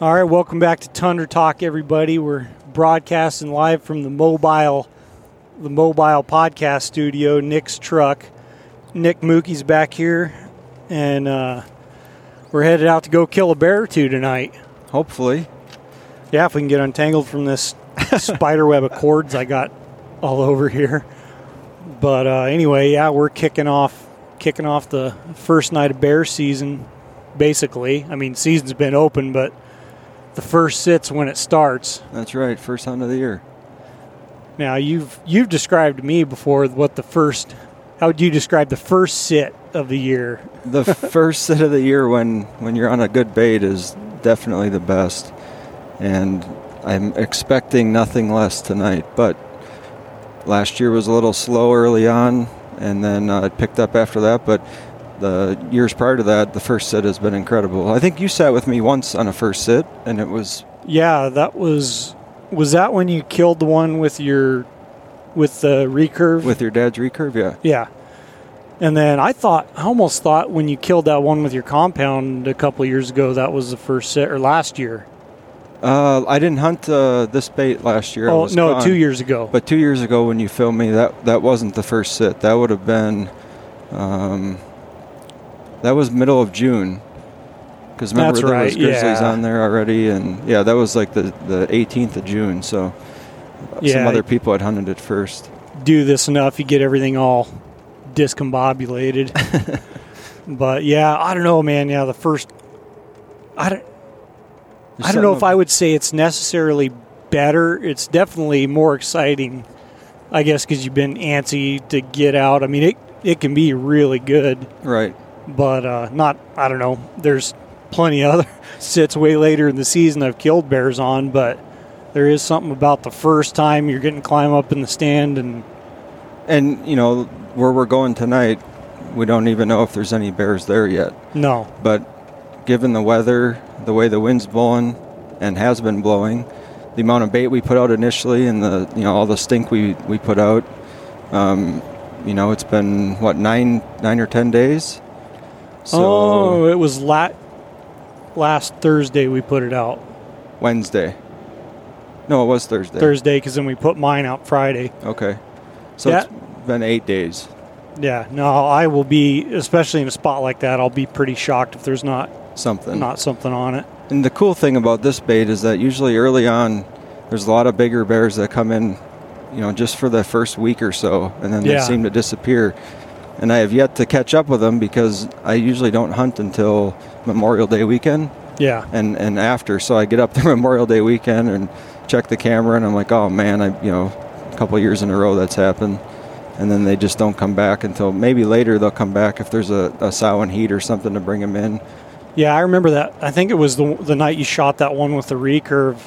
All right, welcome back to Tundra Talk, everybody. We're broadcasting live from the mobile, the mobile podcast studio. Nick's truck. Nick Mookie's back here, and uh, we're headed out to go kill a bear or two tonight. Hopefully. Yeah, if we can get untangled from this spider web of cords I got all over here. But uh, anyway, yeah, we're kicking off, kicking off the first night of bear season. Basically, I mean, season's been open, but the first sit's when it starts. That's right. First hunt of the year. Now you've you've described to me before what the first. How would you describe the first sit of the year? The first sit of the year when when you're on a good bait is definitely the best, and I'm expecting nothing less tonight. But last year was a little slow early on, and then uh, it picked up after that. But the years prior to that, the first sit has been incredible. I think you sat with me once on a first sit, and it was Yeah, that was was that when you killed the one with your with the recurve with your dad's recurve. Yeah, Yeah. And then I thought, I almost thought when you killed that one with your compound a couple of years ago, that was the first sit, or last year. uh, I didn't hunt uh, this bait last year. Oh, no, gone. two years ago. But two years ago, when you filmed me, that that wasn't the first sit. That would have been, um, that was middle of June. Because remember That's there right, was grizzlies yeah. on there already, and yeah, that was like the the 18th of June. So uh, some other people had hunted it first. Do this enough, you get everything all discombobulated. but yeah, I don't know, man. Yeah, the first, I don't, There's I don't know if I would say it's necessarily better. It's definitely more exciting, I guess, because you've been antsy to get out. I mean, it it can be really good. right. But uh, not. I don't know. There's plenty of other sits way later in the season I've killed bears on, but there is something about the first time you're getting climb up in the stand and And you know where we're going tonight, we don't even know if there's any bears there yet. no, But given the weather, the way the wind's blowing and has been blowing, the amount of bait we put out initially, and the you know all the stink we we put out, um, you know it's been what nine nine or ten days. So oh, it was la- last Thursday we put it out. Wednesday. No, it was Thursday. Thursday because then we put mine out Friday. Okay. So it's been eight days. Yeah, no, I will be, especially in a spot like that. I'll be pretty shocked if there's not Something. not something on it. And the cool thing about this bait is that usually early on, there's a lot of bigger bears that come in, you know, just for the first week or so, and then Yeah. they seem to disappear. And I have yet to catch up with them because I usually don't hunt until Memorial Day weekend Yeah, and, and after. So I get up there Memorial Day weekend and check the camera, and I'm like, oh man, I you know, a couple years in a row that's happened. And then they just don't come back until maybe later they'll come back if there's a, a sow and heat or something to bring them in. Yeah, I remember that. I think it was the the night you shot that one with the recurve.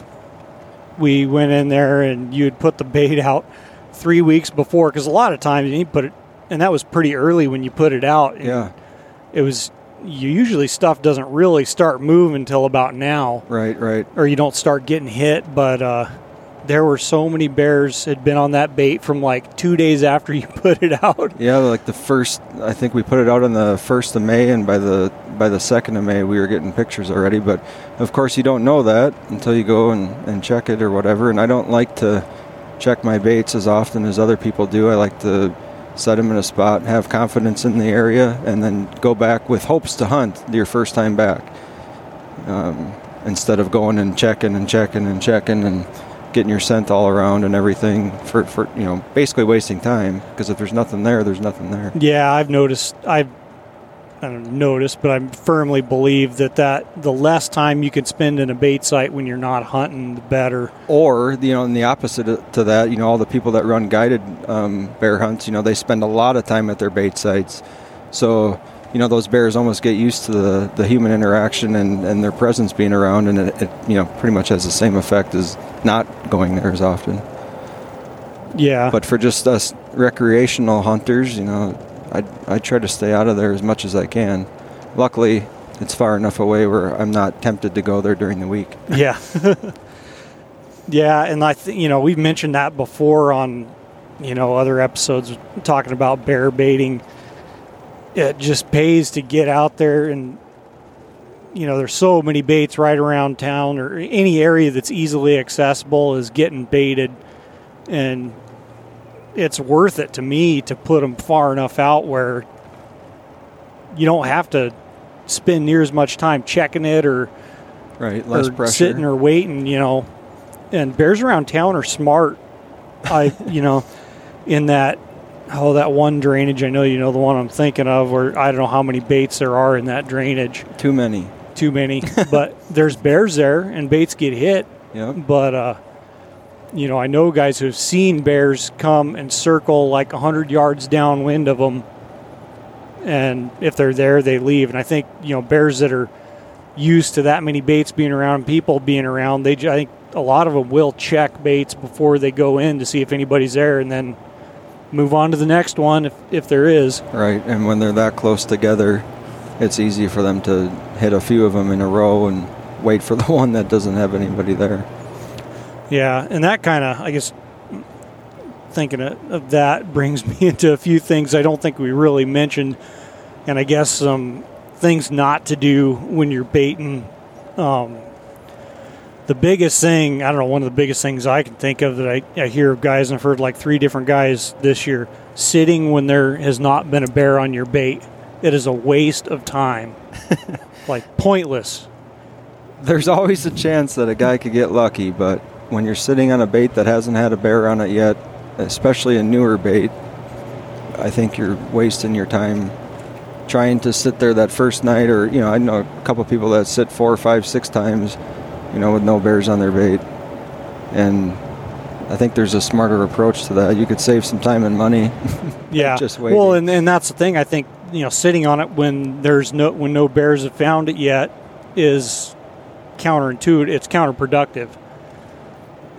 We went in there and you'd put the bait out three weeks before because a lot of times you put it, and that was pretty early when you put it out. Yeah, it was. You usually stuff doesn't really start moving until about now, right, right. or you don't start getting hit. But uh, there were so many bears had been on that bait from like two days after you put it out. Yeah, like the first, I think we put it out on the first of May, and by the by the second of May, we were getting pictures already. But of course, you don't know that until you go and, and check it or whatever. And I don't like to check my baits as often as other people do. I like to set them in a spot, have confidence in the area, and then go back with hopes to hunt your first time back. Um, instead of going and checking and checking and checking and getting your scent all around and everything for, for you know basically wasting time because if there's nothing there there's nothing there Yeah, I've noticed. I've I don't notice, but I firmly believe that that the less time you can spend in a bait site when you're not hunting, the better. or you know in the opposite to that you know all the people that run guided um, bear hunts you know they spend a lot of time at their bait sites. So you know those bears almost get used to the, the human interaction and, and their presence being around and it, it you know pretty much has the same effect as not going there as often. Yeah, but for just us recreational hunters you know I, I try to stay out of there as much as I can luckily it's far enough away where I'm not tempted to go there during the week yeah, yeah. And I think you know we've mentioned that before on you know other episodes talking about bear baiting. It just pays to get out there and you know, there's so many baits right around town or any area that's easily accessible is getting baited, and it's worth it to me to put them far enough out where you don't have to spend near as much time checking it or right less or pressure sitting or waiting, you know. And bears around town are smart. I, you know, in that oh that one drainage, I know you know the one I'm thinking of, where I don't know how many baits there are in that drainage. too many Too many, but there's bears there, and baits get hit. yeah But uh, you know, I know guys who've seen bears come and circle like hundred yards downwind of them, and if they're there, they leave. And I think you know bears that are used to that many baits being around, people being around, they I think a lot of them will check baits before they go in to see if anybody's there, and then move on to the next one if if there is. right and when they're that close together it's easy for them to hit a few of them in a row and wait for the one that doesn't have anybody there Yeah, and that kind of, I guess, thinking of, of that brings me into a few things I don't think we really mentioned, and I guess some things not to do when you're baiting. Um, the biggest thing, I don't know, one of the biggest things I can think of that I, I hear of guys, and I've heard like three different guys this year, sitting when there has not been a bear on your bait. It is a waste of time. like pointless. there's always a chance that a guy could get lucky, but when you're sitting on a bait that hasn't had a bear on it yet, especially a newer bait, I think you're wasting your time trying to sit there that first night. Or you know, I know a couple people that sit four, five, six times, you know, with no bears on their bait, and I think there's a smarter approach to that. You could save some time and money. Yeah. Just waiting. Well, and, and that's the thing. I think you know, sitting on it when there's no when no bears have found it yet is counterintuitive. It's counterproductive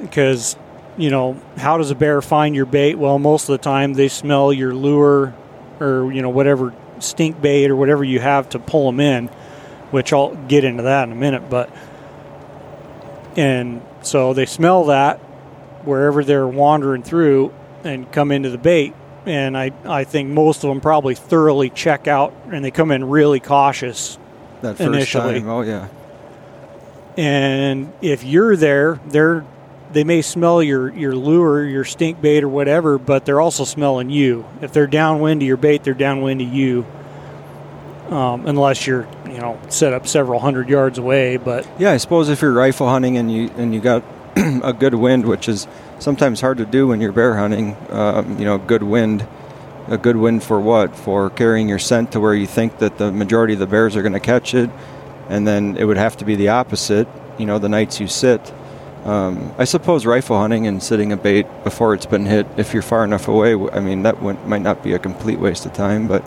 because you know how does a bear find your bait? Well, most of the time they smell your lure or you know whatever stink bait or whatever you have to pull them in, which I'll get into that in a minute. But and so they smell that wherever they're wandering through and come into the bait. And I, I think most of them probably thoroughly check out and they come in really cautious. that first Initially. time, oh yeah, And if you're there, they're they may smell your, your lure, your stink bait or whatever, but they're also smelling you. If they're downwind of your bait, they're downwind of you. Um, unless you're, you know, set up several hundred yards away. But Yeah, I suppose if you're rifle hunting and you and you got a good wind, which is sometimes hard to do when you're bear hunting, um, you know, good wind. A good wind for what? For carrying your scent to where you think that the majority of the bears are going to catch it, and then it would have to be the opposite. You know, the nights you sit. Um, I suppose rifle hunting and sitting a bait before it's been hit, if you're far enough away, I mean that wouldn't- might not be a complete waste of time. But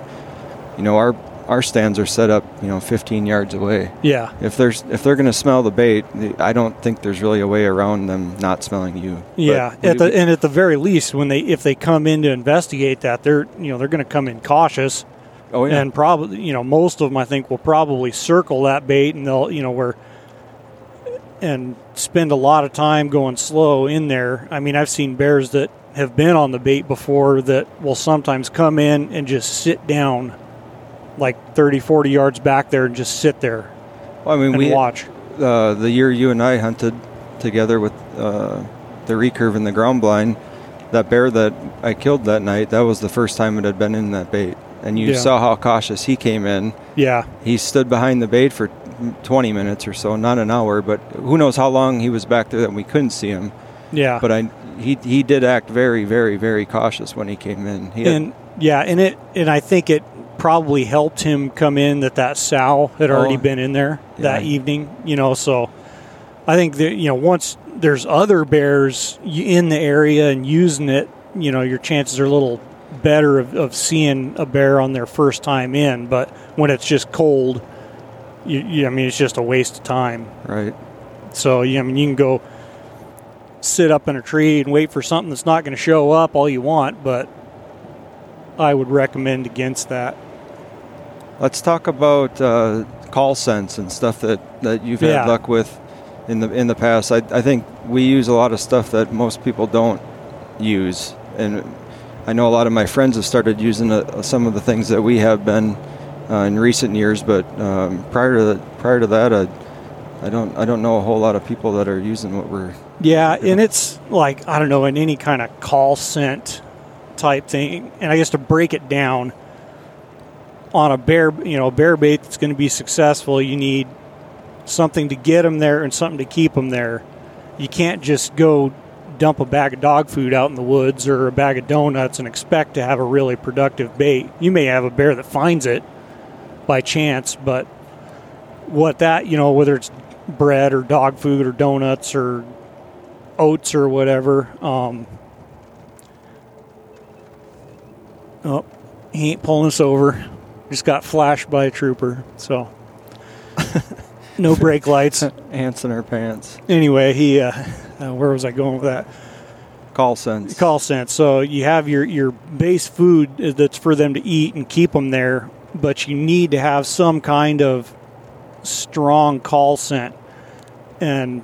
you know, our our stands are set up, you know, 15 yards away yeah, if there's if they're going to smell the bait, I don't think there's really a way around them not smelling you. Yeah, at the, and at the very least, when they if they come in to investigate that, they're you know they're going to come in cautious, oh yeah, and probably you know most of them I think will probably circle that bait, and they'll you know where and spend a lot of time going slow in there. I mean, I've seen bears that have been on the bait before that will sometimes come in and just sit down like 30 40 yards back there and just sit there well, I mean and we watch uh, the year you and I hunted together with uh, the recurve and the ground blind, that bear that I killed that night, that was the first time it had been in that bait, and you Yeah. saw how cautious he came in. yeah He stood behind the bait for 20 minutes or so, not an hour, but who knows how long he was back there that we couldn't see him. yeah But I he he did act very very very cautious when he came in. He had- and yeah, and it and I think it probably helped him come in that that sow had already Oh. been in there that Yeah. evening. You know, so I think that you know once there's other bears in the area and using it, you know, your chances are a little better of, of seeing a bear on their first time in. But when it's just cold, you, you, I mean, it's just a waste of time. right. So yeah, I mean, you can go sit up in a tree and wait for something that's not going to show up all you want, but I would recommend against that. Let's talk about uh, call scents and stuff that, that you've had Yeah. luck with in the in the past. I, I think we use a lot of stuff that most people don't use, and I know a lot of my friends have started using uh, some of the things that we have been uh, in recent years. But um, prior to that, prior to that, uh, I don't I don't know a whole lot of people that are using what we're. Yeah, and it's like I don't know in any kind of call scent type thing, and I guess to break it down on a bear, you know, bear bait that's going to be successful, you need something to get them there and something to keep them there. You can't just go dump a bag of dog food out in the woods or a bag of donuts and expect to have a really productive bait. You may have a bear that finds it by chance, but what that, you know, whether it's bread or dog food or donuts or oats or whatever, um, oh, he ain't pulling us over. Just got flashed by a trooper, so no brake lights. Ants in our pants. Anyway, he, uh, uh, where was I going with that? Call scents. Call scents. So you have your your base food that's for them to eat and keep them there, but you need to have some kind of strong call scent. And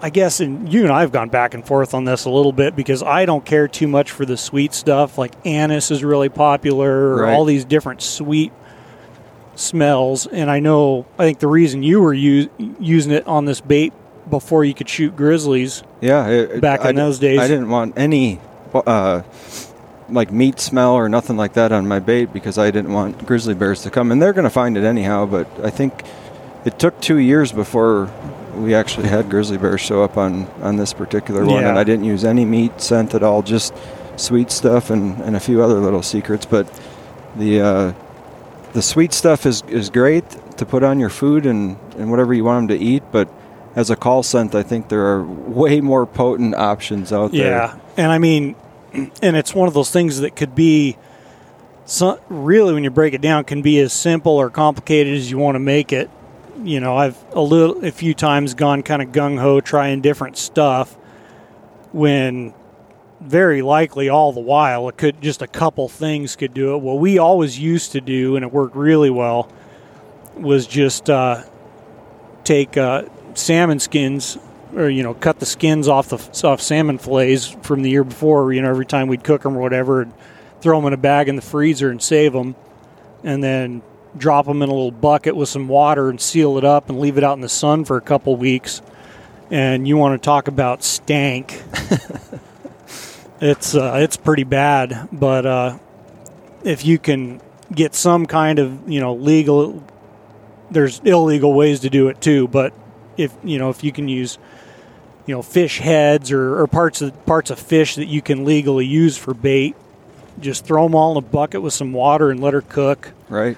I guess, and you and I have gone back and forth on this a little bit because I don't care too much for the sweet stuff. Like anise is really popular, or Right. all these different sweet smells. And I know, I think the reason you were using it on this bait before you could shoot grizzlies. Yeah, it, Back in I, those days. I didn't want any uh, like meat smell or nothing like that on my bait because I didn't want grizzly bears to come, and they're going to find it anyhow. But I think it took two years before we actually had grizzly bears show up on on this particular one, Yeah. and I didn't use any meat scent at all, just sweet stuff and, and a few other little secrets. But the uh, the sweet stuff is, is great to put on your food and, and whatever you want them to eat, but as a call scent, I think there are way more potent options out there. Yeah, and I mean, and it's one of those things that could be, so, really, when you break it down, can be as simple or complicated as you want to make it. You know, I've a little, a few times gone kind of gung ho trying different stuff, when very likely all the while it could just a couple things could do it. What we always used to do, and it worked really well, was just uh, take uh, salmon skins or you know cut the skins off the off salmon fillets from the year before you know every time we'd cook them or whatever and throw them in a bag in the freezer and save them and then drop them in a little bucket with some water and seal it up and leave it out in the sun for a couple weeks. And you want to talk about stank. It's uh, it's pretty bad but uh, if you can get some kind of you know legal there's illegal ways to do it too but if you know if you can use you know fish heads or, or parts of parts of fish that you can legally use for bait just throw them all in a bucket with some water and let her cook Right?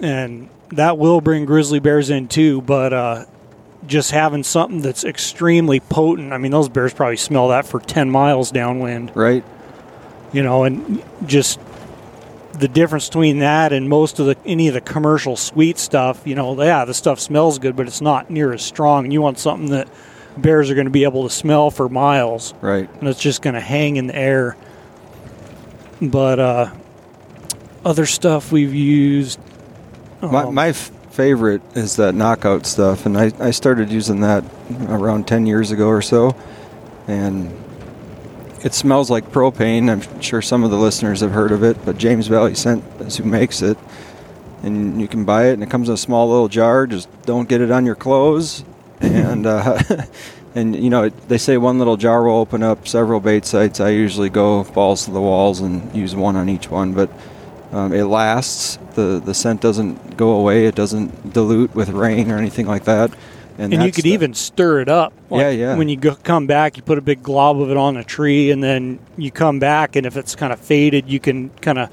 and that will bring grizzly bears in too but uh, just having something that's extremely potent i mean those bears probably smell that for 10 miles downwind Right? you know, and just the difference between that and most of the any of the commercial sweet stuff, you know, yeah, the stuff smells good, but it's not near as strong. And you want something that bears are going to be able to smell for miles, Right. and it's just going to hang in the air. But uh, other stuff we've used. My, um, my f- favorite is that knockout stuff, and I, I started using that around 10 years ago or so. And it smells like propane. I'm sure some of the listeners have heard of it, but James Valley Scent is who makes it. And you can buy it, and it comes in a small little jar. Just don't get it on your clothes. And uh, and you know they say one little jar will open up several bait sites. I usually go balls to the walls and use one on each one, but um, it lasts. the The scent doesn't go away. It doesn't dilute with rain or anything like that. and you that's could the- even stir it up. Yeah, yeah. When you go, come back, you put a big glob of it on a tree, and then you come back, and if it's kind of faded, you can kind of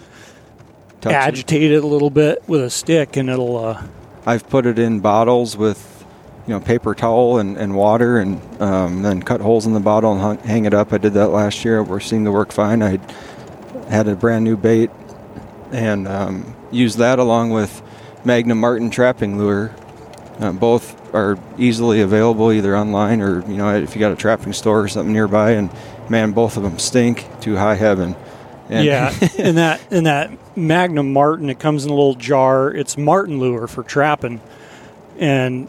touch it. agitate it a little bit with a stick, and it'll. Uh, I've put it in bottles with you know paper towel and, and water, and um, then cut holes in the bottle and hung, hang it up. I did that last year. It seemed to work fine. I had a brand new bait and um, used that along with Magnum Marten trapping lure. Uh, both are easily available either online or you know if you got a trapping store or something nearby. And man, both of them stink to high heaven. And yeah, and that and that Magnum Marten, it comes in a little jar. It's marten lure for trapping, and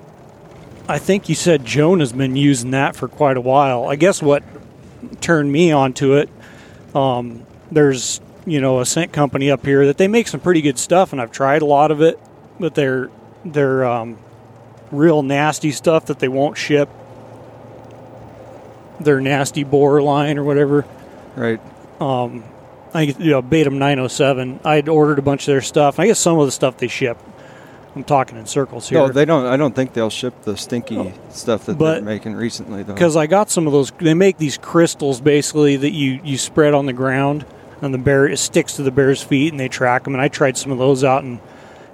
I think you said Joan has been using that for quite a while. I guess what turned me onto it, um, there's you know, a scent company up here that they make some pretty good stuff, and I've tried a lot of it, but they're they're um, real nasty stuff that they won't ship. Their nasty boar line or whatever. Right. Um, I you know Batum 907. I'd ordered a bunch of their stuff. I guess some of the stuff they ship. I'm talking in circles here. No, they don't. I don't think they'll ship the stinky stuff that But- they're making recently, though. because I got some of those. They make these crystals basically that you you spread on the ground, and the bear it sticks to the bear's feet, and they track them. And I tried some of those out, and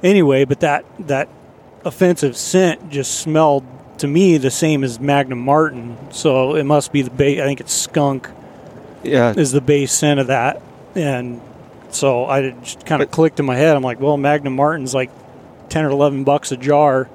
anyway, but that that offensive scent just smelled to me the same as Magnum Marten. So it must be the base. I think it's skunk yeah, is the base scent of that, and so I just kind of But- clicked in my head. I'm like, well, Magnum Marten's like ten or eleven bucks a jar.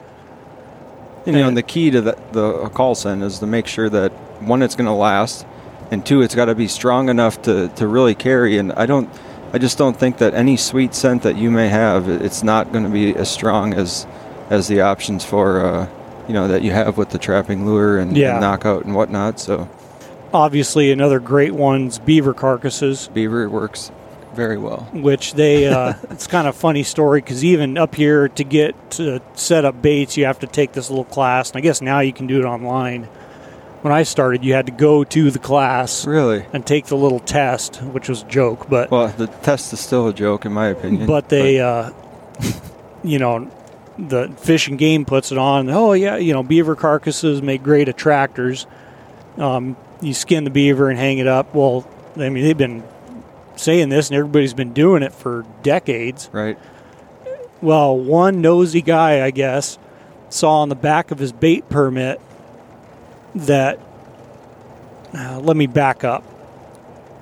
you know, and the key to the, the call scent is to make sure that one, it's going to last, and two, it's got to be strong enough to, to really carry. And I don't, I just don't think that any sweet scent that you may have, it's not going to be as strong as as the options for, uh, you know, that you have with the trapping lure and, Yeah. and knockout and whatnot. So Obviously, another great one's beaver carcasses. beaver works very well. which they uh, it's kind of a funny story because even up here to get to set up baits you have to take this little class and i guess now you can do it online when i started you had to go to the class Really. and take the little test which was a joke but Well, the test is still a joke in my opinion. but they uh, you know the fish and game puts it on oh yeah you know beaver carcasses make great attractors um, you skin the beaver and hang it up well i mean they've been saying this and everybody's been doing it for decades right. well, one nosy guy, I guess, saw on the back of his bait permit that. Uh, let me back up.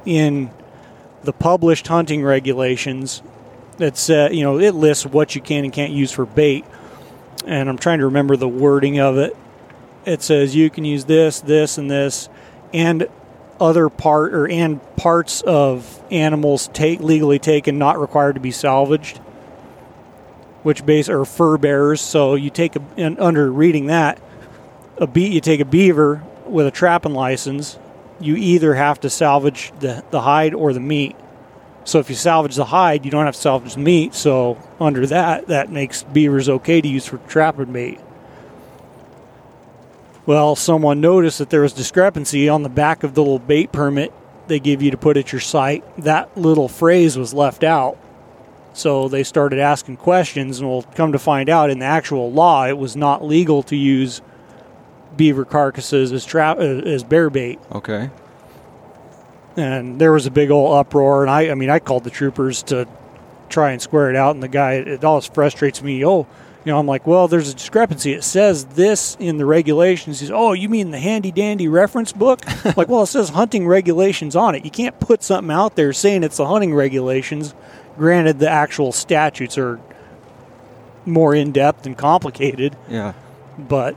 In the published hunting regulations, it said, you know, it lists what you can and can't use for bait. And I'm trying to remember the wording of it. It says you can use this, this, and this, and other part or and parts of animals take legally taken, not required to be salvaged which base are fur bearers. So you take a, and under reading that, a be you take a beaver with a trapping license, you either have to salvage the, the hide or the meat. So if you salvage the hide, you don't have to salvage the meat. So under that, that makes beavers okay to use for trapping bait. Well, someone noticed that there was discrepancy on the back of the little bait permit they give you to put at your site. That little phrase was left out. So they started asking questions, and we'll come to find out in the actual law, it was not legal to use beaver carcasses as trap uh, as bear bait. Okay. And there was a big old uproar, and I, I mean, I called the troopers to try and square it out, and the guy, it always frustrates me. Oh, you know, I'm like, well, there's a discrepancy. It says this in the regulations. He says, oh, you mean the handy dandy reference book? like, well, it says hunting regulations on it. You can't put something out there saying it's the hunting regulations. Granted, the actual statutes are more in depth and complicated, Yeah. but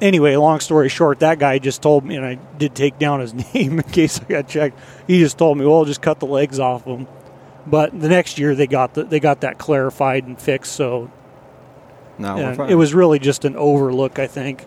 anyway, long story short, that guy just told me, and I did take down his name in case I got checked. He just told me, "Well, just cut the legs off them." But the next year, they got the, they got that clarified and fixed. So Fine. it was really just an overlook, I think.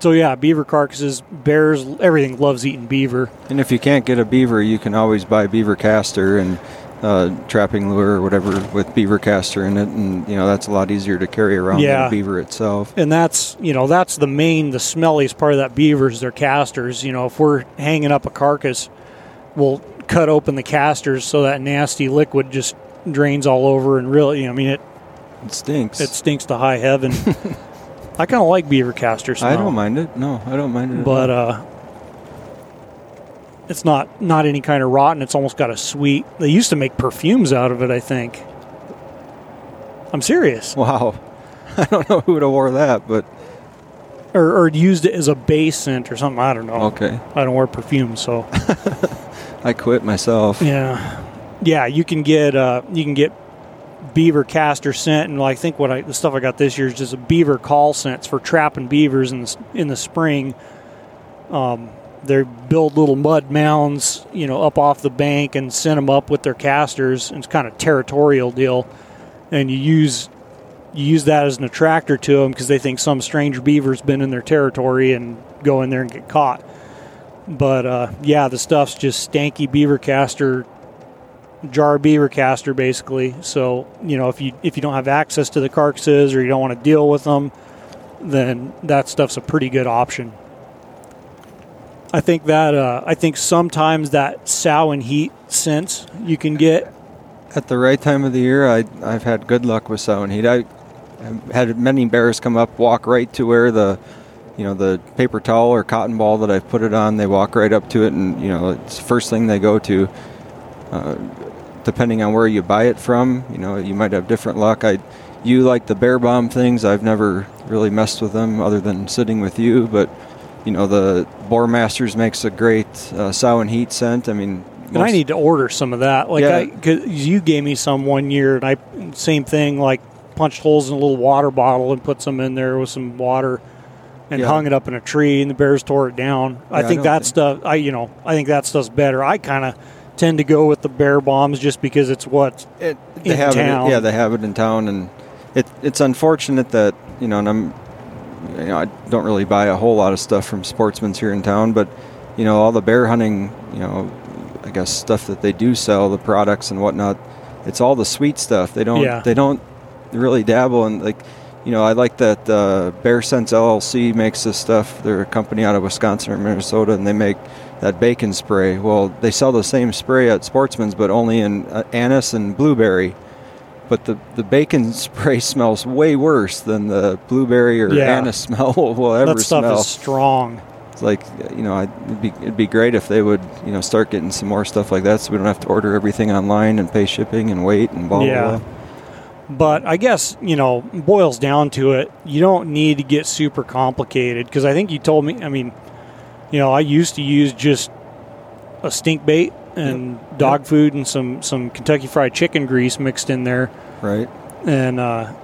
So yeah, beaver carcasses, bears, everything loves eating beaver. And if you can't get a beaver, you can always buy beaver castor and uh, trapping lure or whatever with beaver castor in it, and you know that's a lot easier to carry around Yeah. than beaver itself. and that's you know that's the main the smelliest part of that beaver is their castors you know if we're hanging up a carcass we'll cut open the castors so that nasty liquid just drains all over and really you know, i mean it It stinks. it stinks to high heaven i kind of like beaver castor smell I don't mind it. No, I don't mind it. but uh it's not not any kind of rotten it's almost got a sweet they used to make perfumes out of it i think i'm serious wow, I don't know who would have wore that, but or, or used it as a base scent or something i don't know okay, i don't wear perfume so I quit myself. Yeah, yeah. You can get uh, you can get beaver castor scent, and I think what I the stuff I got this year is just a beaver call scents for trapping beavers in the, in the spring. Um, they build little mud mounds, you know, up off the bank and send them up with their castors. It's kind of territorial deal, and you use you use that as an attractor to them because they think some strange beaver's been in their territory and go in there and get caught. But uh, yeah, the stuff's just stanky beaver castor jar beaver castor basically. So you know if you if you don't have access to the carcasses or you don't want to deal with them, then that stuff's a pretty good option. I think that uh, I think sometimes that sow and heat sense you can get At the right time of the year, I, I've had good luck with sow and heat. I have had many bears come up, walk right to where the, you know, the paper towel or cotton ball that I've put it on. They walk right up to it, and you know, it's the first thing they go to. Uh, depending on where you buy it from, you know, you might have different luck. I, you like the bear bomb things. I've never really messed with them other than sitting with you, but you know, the Boar Masters makes a great uh, sow and heat scent. I mean, And I need to order some of that. Like Yeah. I, cause you gave me some one year, and I same thing. Like punched holes in a little water bottle and put some in there with some water, and Yeah. hung it up in a tree, and the bears tore it down. I Yeah, I think don't that think- stuff. I you know I think that stuff's better. I kind of tend to go with the bear bombs just because it's what it, they in have town. it. Yeah, they have it in town, and it it's unfortunate that you know, and I'm, you know, I don't really buy a whole lot of stuff from Sportsman's here in town, but you know, all the bear hunting, you know, I guess stuff that they do sell, the products and whatnot, it's all the sweet stuff. They don't Yeah. they don't really dabble in like. You know, I like that uh, Bear Scents LLC makes this stuff. They're a company out of Wisconsin or Minnesota, and they make that bacon spray. Well, they sell the same spray at Sportsman's, but only in uh, anise and blueberry. But the, the bacon spray smells way worse than the blueberry or Yeah. anise smell will ever that stuff smell. is strong. It's like you know, I'd, it'd be it'd be great if they would you know start getting some more stuff like that, so we don't have to order everything online and pay shipping and wait and blah Yeah. blah. blah. But I guess, you know, boils down to it, you don't need to get super complicated because I think you told me, I mean, you know, I used to use just a stink bait and dog food and some, some Kentucky fried chicken grease mixed in there. Right. And, uh,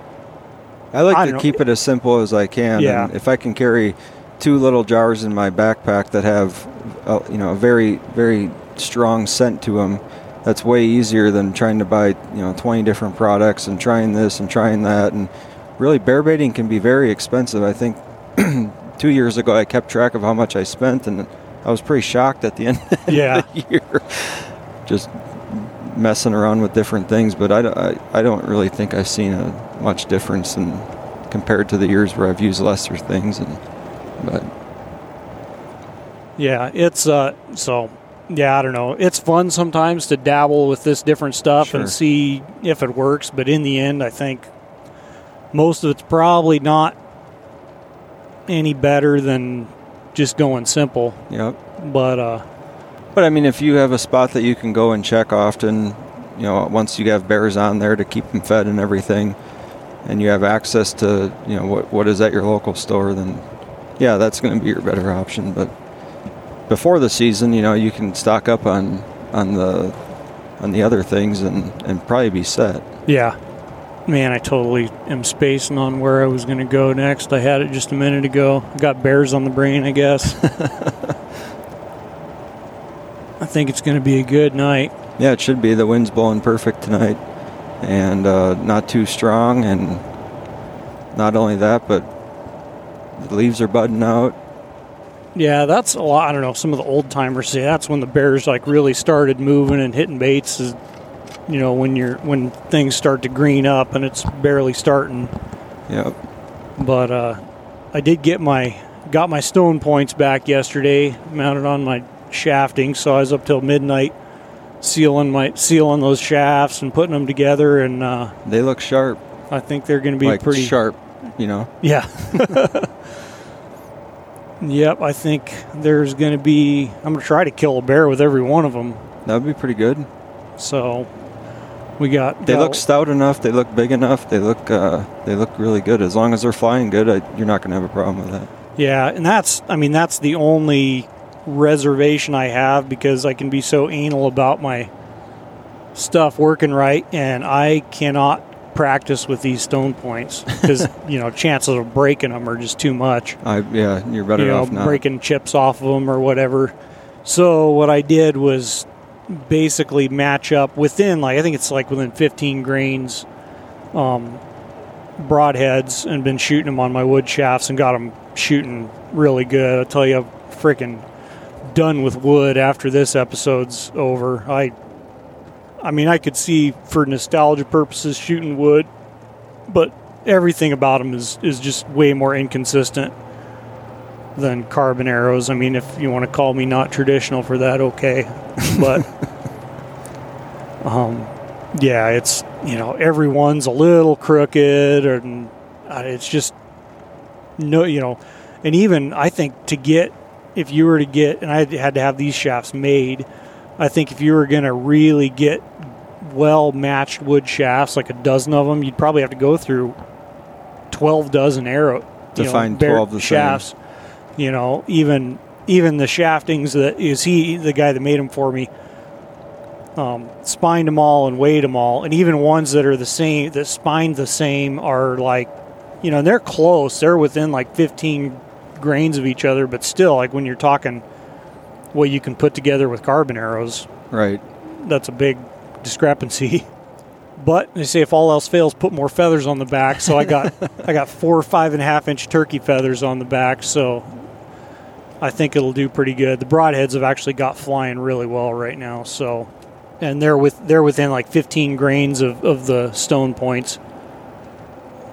I like I to know. keep it as simple as I can. Yeah. And if I can carry two little jars in my backpack that have, uh, you know, a very very strong scent to them, that's way easier than trying to buy you know 20 different products and trying this and trying that. And really, bear baiting can be very expensive. I think two years ago I kept track of how much I spent, and I was pretty shocked at the end of yeah, the year. Just messing around with different things, but I, don't- I, I don't really think I've seen a much difference in compared to the years where I've used lesser things. And but yeah, it's, uh, so, yeah, I don't know. It's fun sometimes to dabble with this different stuff Sure. and see if it works. But in the end, I think most of it's probably not any better than just going simple. yeah, But uh, but I mean, if you have a spot that you can go and check often, you know, once you have bears on there to keep them fed and everything, and you have access to you know what what is at your local store, then yeah, that's going to be your better option. But before the season, you know, you can stock up on on the on the other things and and probably be set. yeah, man, I totally am spacing on where I was going to go next. I had it just a minute ago. I got bears on the brain, I guess. I think it's going to be a good night. Yeah, it should be. The wind's blowing perfect tonight, and uh, not too strong. And not only that, but the leaves are budding out. Yeah, that's a lot. I don't know. Some of the old timers say that's when the bears like really started moving and hitting baits. Is you know when you're when things start to green up and it's barely starting. Yep. But uh, I did get my got my stone points back yesterday, mounted on my shafting. So I was up till midnight sealing my sealing those shafts and putting them together, and uh, They look sharp, I think they're going to be like pretty sharp. You know. Yeah. yep, I think there's going to be. I'm going to try to kill a bear with every one of them. That would be pretty good. So we got. They look stout enough. They look big enough. They look uh, they look really good. As long as they're flying good, I, you're not going to have a problem with that. Yeah, and that's. I mean, that's the only reservation I have because I can be so anal about my stuff working right, and I cannot practice with these stone points because you know chances of breaking them are just too much. I yeah, you're better you know, off not. breaking chips off of them or whatever. So what I did was basically match up within like I think it's like within 15 grains um, broadheads and been shooting them on my wood shafts and got them shooting really good. I tell you, I'm freaking done with wood after this episode's over. I I mean, I could see for nostalgia purposes shooting wood, but everything about them is is just way more inconsistent than carbon arrows. I mean, if you want to call me not traditional for that, okay, but um, yeah, it's you know everyone's a little crooked, and uh, it's just no, you know, and even I think to get if you were to get, and I had to have these shafts made. I think if you were going to really get well matched wood shafts, like a dozen of them, you'd probably have to go through twelve dozen arrow To know, find 12 the same. You know, even even the shaftings that is he the guy that made them for me. Um, spined them all and weighed them all, and even ones that are the same that spined the same are like, you know, they're close. They're within like 15 grains of each other, but still, like when you're talking what you can put together with carbon arrows, Right. that's a big discrepancy. But they say if all else fails, put more feathers on the back. So I got I got four or five and a half inch turkey feathers on the back. So I think it'll do pretty good. The broadheads have actually got flying really well right now. So and they're with they're within like 15 grains of, of the stone points.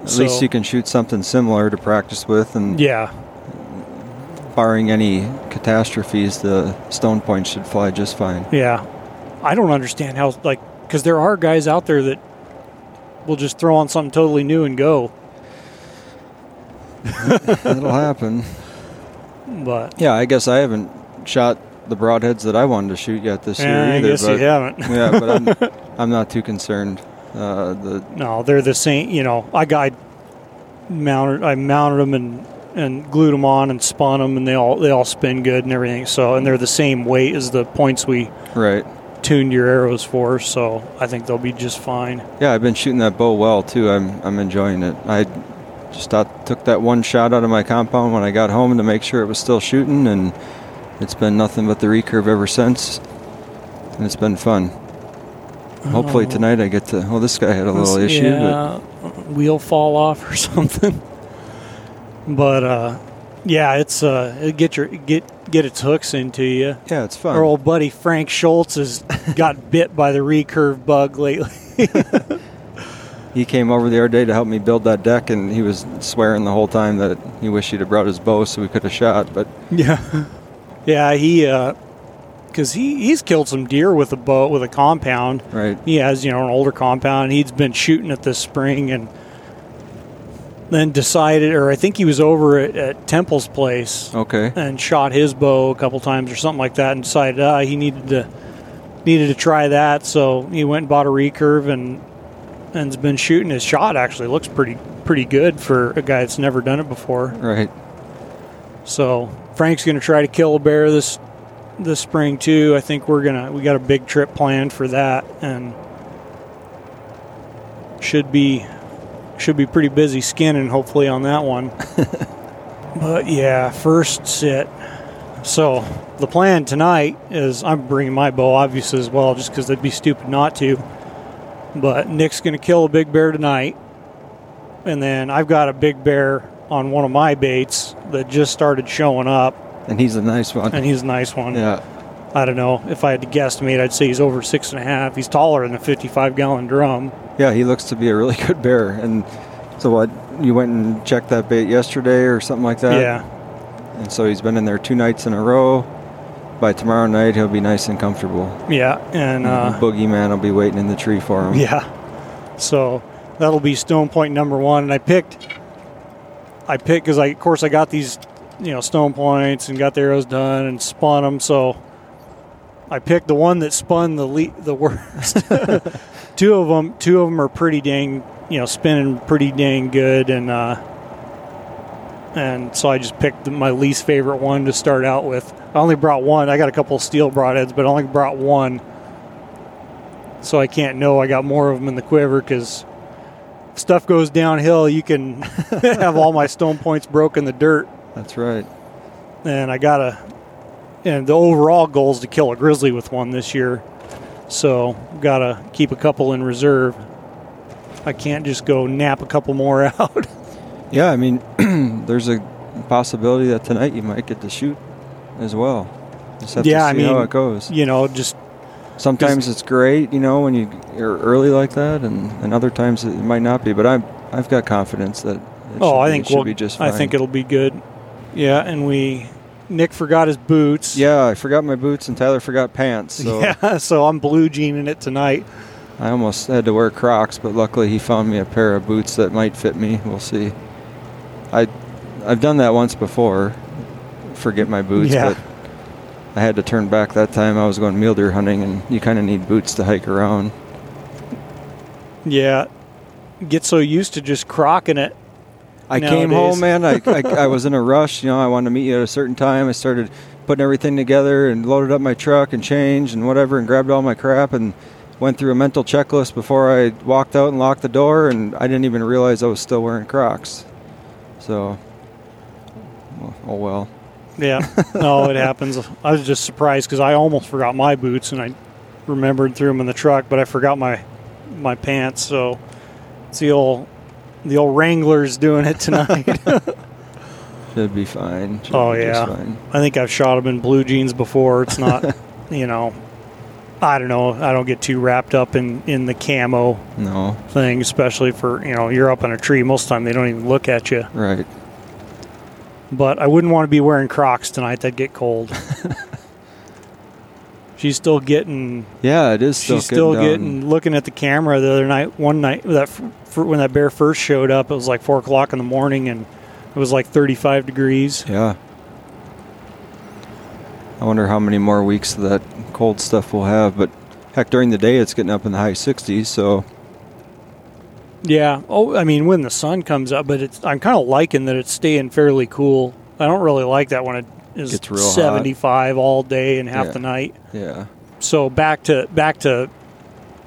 At So- least you can shoot something similar to practice with, and Yeah, barring any catastrophes, the stone points should fly just fine. yeah. I don't understand how like because there are guys out there that will just throw on something totally new and go. That'll happen. But Yeah, I guess I haven't shot the broadheads that I wanted to shoot yet this year I either. guess but you haven't. yeah, but I'm I'm not too concerned. Uh, the No, they're the same. You know, I got mounted. I mounted them and and glued them on and spun them, and they all they all spin good and everything. So, and they're the same weight as the points we right. tuned your arrows for. So, I think they'll be just fine. Yeah, I've been shooting that bow well too. I'm I'm enjoying it. I just took that one shot out of my compound when I got home to make sure it was still shooting, and it's been nothing but the recurve ever since. And it's been fun. Hopefully Oh. tonight I get to. Well, this guy had a little issue, but Yeah, wheel fall off or something. But uh, yeah, it's uh, get your get get its hooks into you. yeah, it's fun. Our old buddy Frank Schultz has got bit by the recurve bug lately. He came over the other day to help me build that deck, and he was swearing the whole time that he wished he'd have brought his bow so we could have shot. But Yeah, yeah. He, because he he's killed some deer with a bow with a compound. right, He has you know an older compound. He's been shooting it this spring and then decided, or I think he was over at, at Temple's place okay, and shot his bow a couple times or something like that, and decided uh, he needed to needed to try that. So he went and bought a recurve and and's been shooting. His shot actually looks pretty pretty good for a guy that's never done it before. right. So Frank's going to try to kill a bear this this spring too. I think we're gonna we got a big trip planned for that, and should be should be pretty busy skinning hopefully on that one. but yeah, first sit. So the plan tonight is I'm bringing my bow obviously as well, just because they'd be stupid not to. But Nick's going to kill a big bear tonight, and then I've got a big bear on one of my baits that just started showing up, And he's a nice one. and he's a nice one. yeah, I don't know if I had to guesstimate, I'd say he's over six and a half. He's taller than a 55 gallon drum. yeah, he looks to be a really good bear. And so what? You went and checked that bait yesterday or something like that. yeah, And so he's been in there two nights in a row. By tomorrow night, he'll be nice and comfortable. yeah, and uh, Boogeyman will be waiting in the tree for him. yeah. So that'll be stone point number one. And I picked, I picked because I, of course, I got these, you know, stone points and got the arrows done and spun them. So I picked the one that spun the le- the worst. two of them, two of them are pretty dang, you know, spinning pretty dang good, and uh, and so I just picked my least favorite one to start out with. I only brought one. I got a couple of steel broadheads, but I only brought one. So I can't know I got more of them in the quiver because stuff goes downhill. You can have all my stone points broke in the dirt, That's right. and I gotta. And the overall goal is to kill a grizzly with one this year, so gotta keep a couple in reserve. I can't just go knap a couple more out. Yeah, I mean, there's a possibility that tonight you might get to shoot as well. Just have Yeah, to I mean, how it goes. you know, just Sometimes it's great, you know, when you, you're early like that, and, and other times it might not be. But I'm I've got confidence that. It oh, should I be- think we'll, be just Fine. I think it'll be good. Yeah, and we Nick forgot his boots. Yeah, I forgot my boots, and Tyler forgot pants. So yeah. So I'm blue jeaning it tonight. I almost had to wear Crocs, but luckily he found me a pair of boots that might fit me. We'll see. I I've done that once before. Forget my boots, Yeah. but I had to turn back that time. I was going mule deer hunting, and you kind of need boots to hike around. Yeah. Get so used to just crocking it. I came home, man. I, I I was in a rush. You know, I wanted to meet you at a certain time. I started putting everything together and loaded up my truck and changed and whatever, and grabbed all my crap and went through a mental checklist before I walked out and locked the door. And I didn't even realize I was still wearing Crocs. So, oh well. Yeah. No, it happens. I was just surprised because I almost forgot my boots and I remembered threw them in the truck, but I forgot my my pants. So it's the old the old Wranglers doing it tonight. Should be fine. Should Oh, be yeah. I think I've shot them in blue jeans before. It's not, you know, I don't know. I don't get too wrapped up in in the camo No, thing, especially for you know you're up on a tree. Most of the time they don't even look at you. right. But I wouldn't want to be wearing Crocs tonight. That'd get cold. She's still getting. Yeah, it is still she's still done. getting. Looking at the camera the other night. One night that when that bear first showed up, it was like four o'clock in the morning, and it was like 35 degrees. Yeah. I wonder how many more weeks of that cold stuff we'll have. But heck, during the day it's getting up in the high 60s. So Yeah. Oh, I mean, when the sun comes up, but it's. I'm kind of liking that it's staying fairly cool. I don't really like that when it is Gets real hot. 75 all day and half Yeah. the night. yeah, So back to back to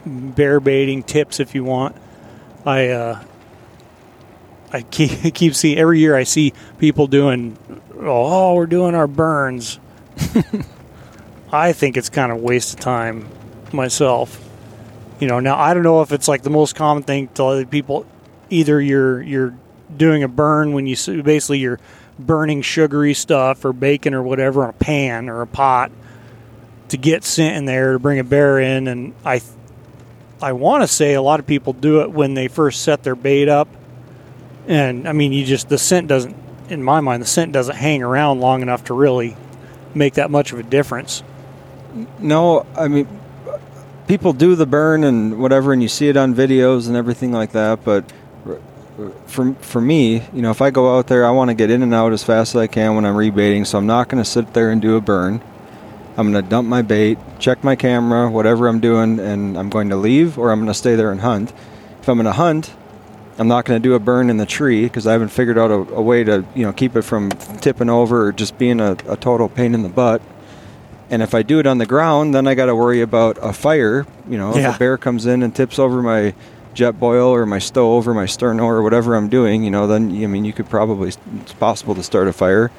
bear baiting tips if you want. I uh, I keep keep seeing every year I see people doing oh we're doing our burns. I think it's kind of a waste of time myself. You know, now I don't know if it's like the most common thing to other people. Either you're you're doing a burn when you basically you're burning sugary stuff or bacon or whatever on a pan or a pot to get scent in there to bring a bear in and I I want to say a lot of people do it when they first set their bait up and I mean you just the scent doesn't in my mind the scent doesn't hang around long enough to really make that much of a difference. no, I mean, people do the burn and whatever, and you see it on videos and everything like that. But for for me, you know, if I go out there, I want to get in and out as fast as I can when I'm rebaiting. So I'm not going to sit there and do a burn. I'm going to dump my bait, check my camera, whatever I'm doing, and I'm going to leave or I'm going to stay there and hunt. If I'm going to hunt, I'm not going to do a burn in the tree because I haven't figured out a, a way to you know keep it from tipping over or just being a, a total pain in the butt. And if I do it on the ground, then I got to worry about a fire. You know, Yeah. if a bear comes in and tips over my Jetboil or my stove or my sterno or whatever I'm doing, you know, then I mean you could probably it's possible to start a fire.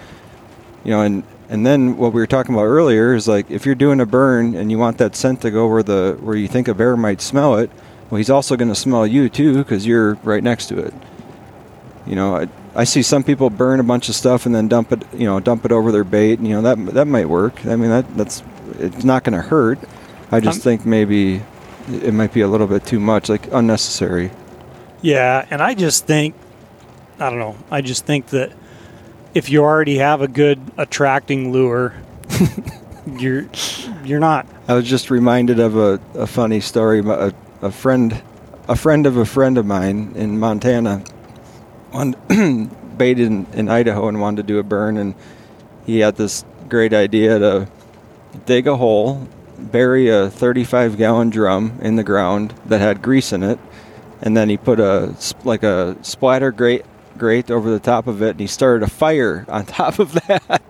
You know, and and then what we were talking about earlier is like if you're doing a burn and you want that scent to go where the where you think a bear might smell it, well, he's also going to smell you too because you're right next to it. You know, I, I see some people burn a bunch of stuff and then dump it, you know, dump it over their bait. And, you know, that that might work. I mean, that that's it's not going to hurt. I just Um, think maybe it might be a little bit too much, like unnecessary. Yeah, and I just think I don't know. I just think that if you already have a good attracting lure, you're you're not I was just reminded of a, a funny story. A, a friend, a friend of a friend of mine in Montana, one baited in, in Idaho and wanted to do a burn, and he had this great idea to dig a hole, bury a 35 gallon drum in the ground that had grease in it, and then he put a like a splatter grate grate over the top of it, and he started a fire on top of that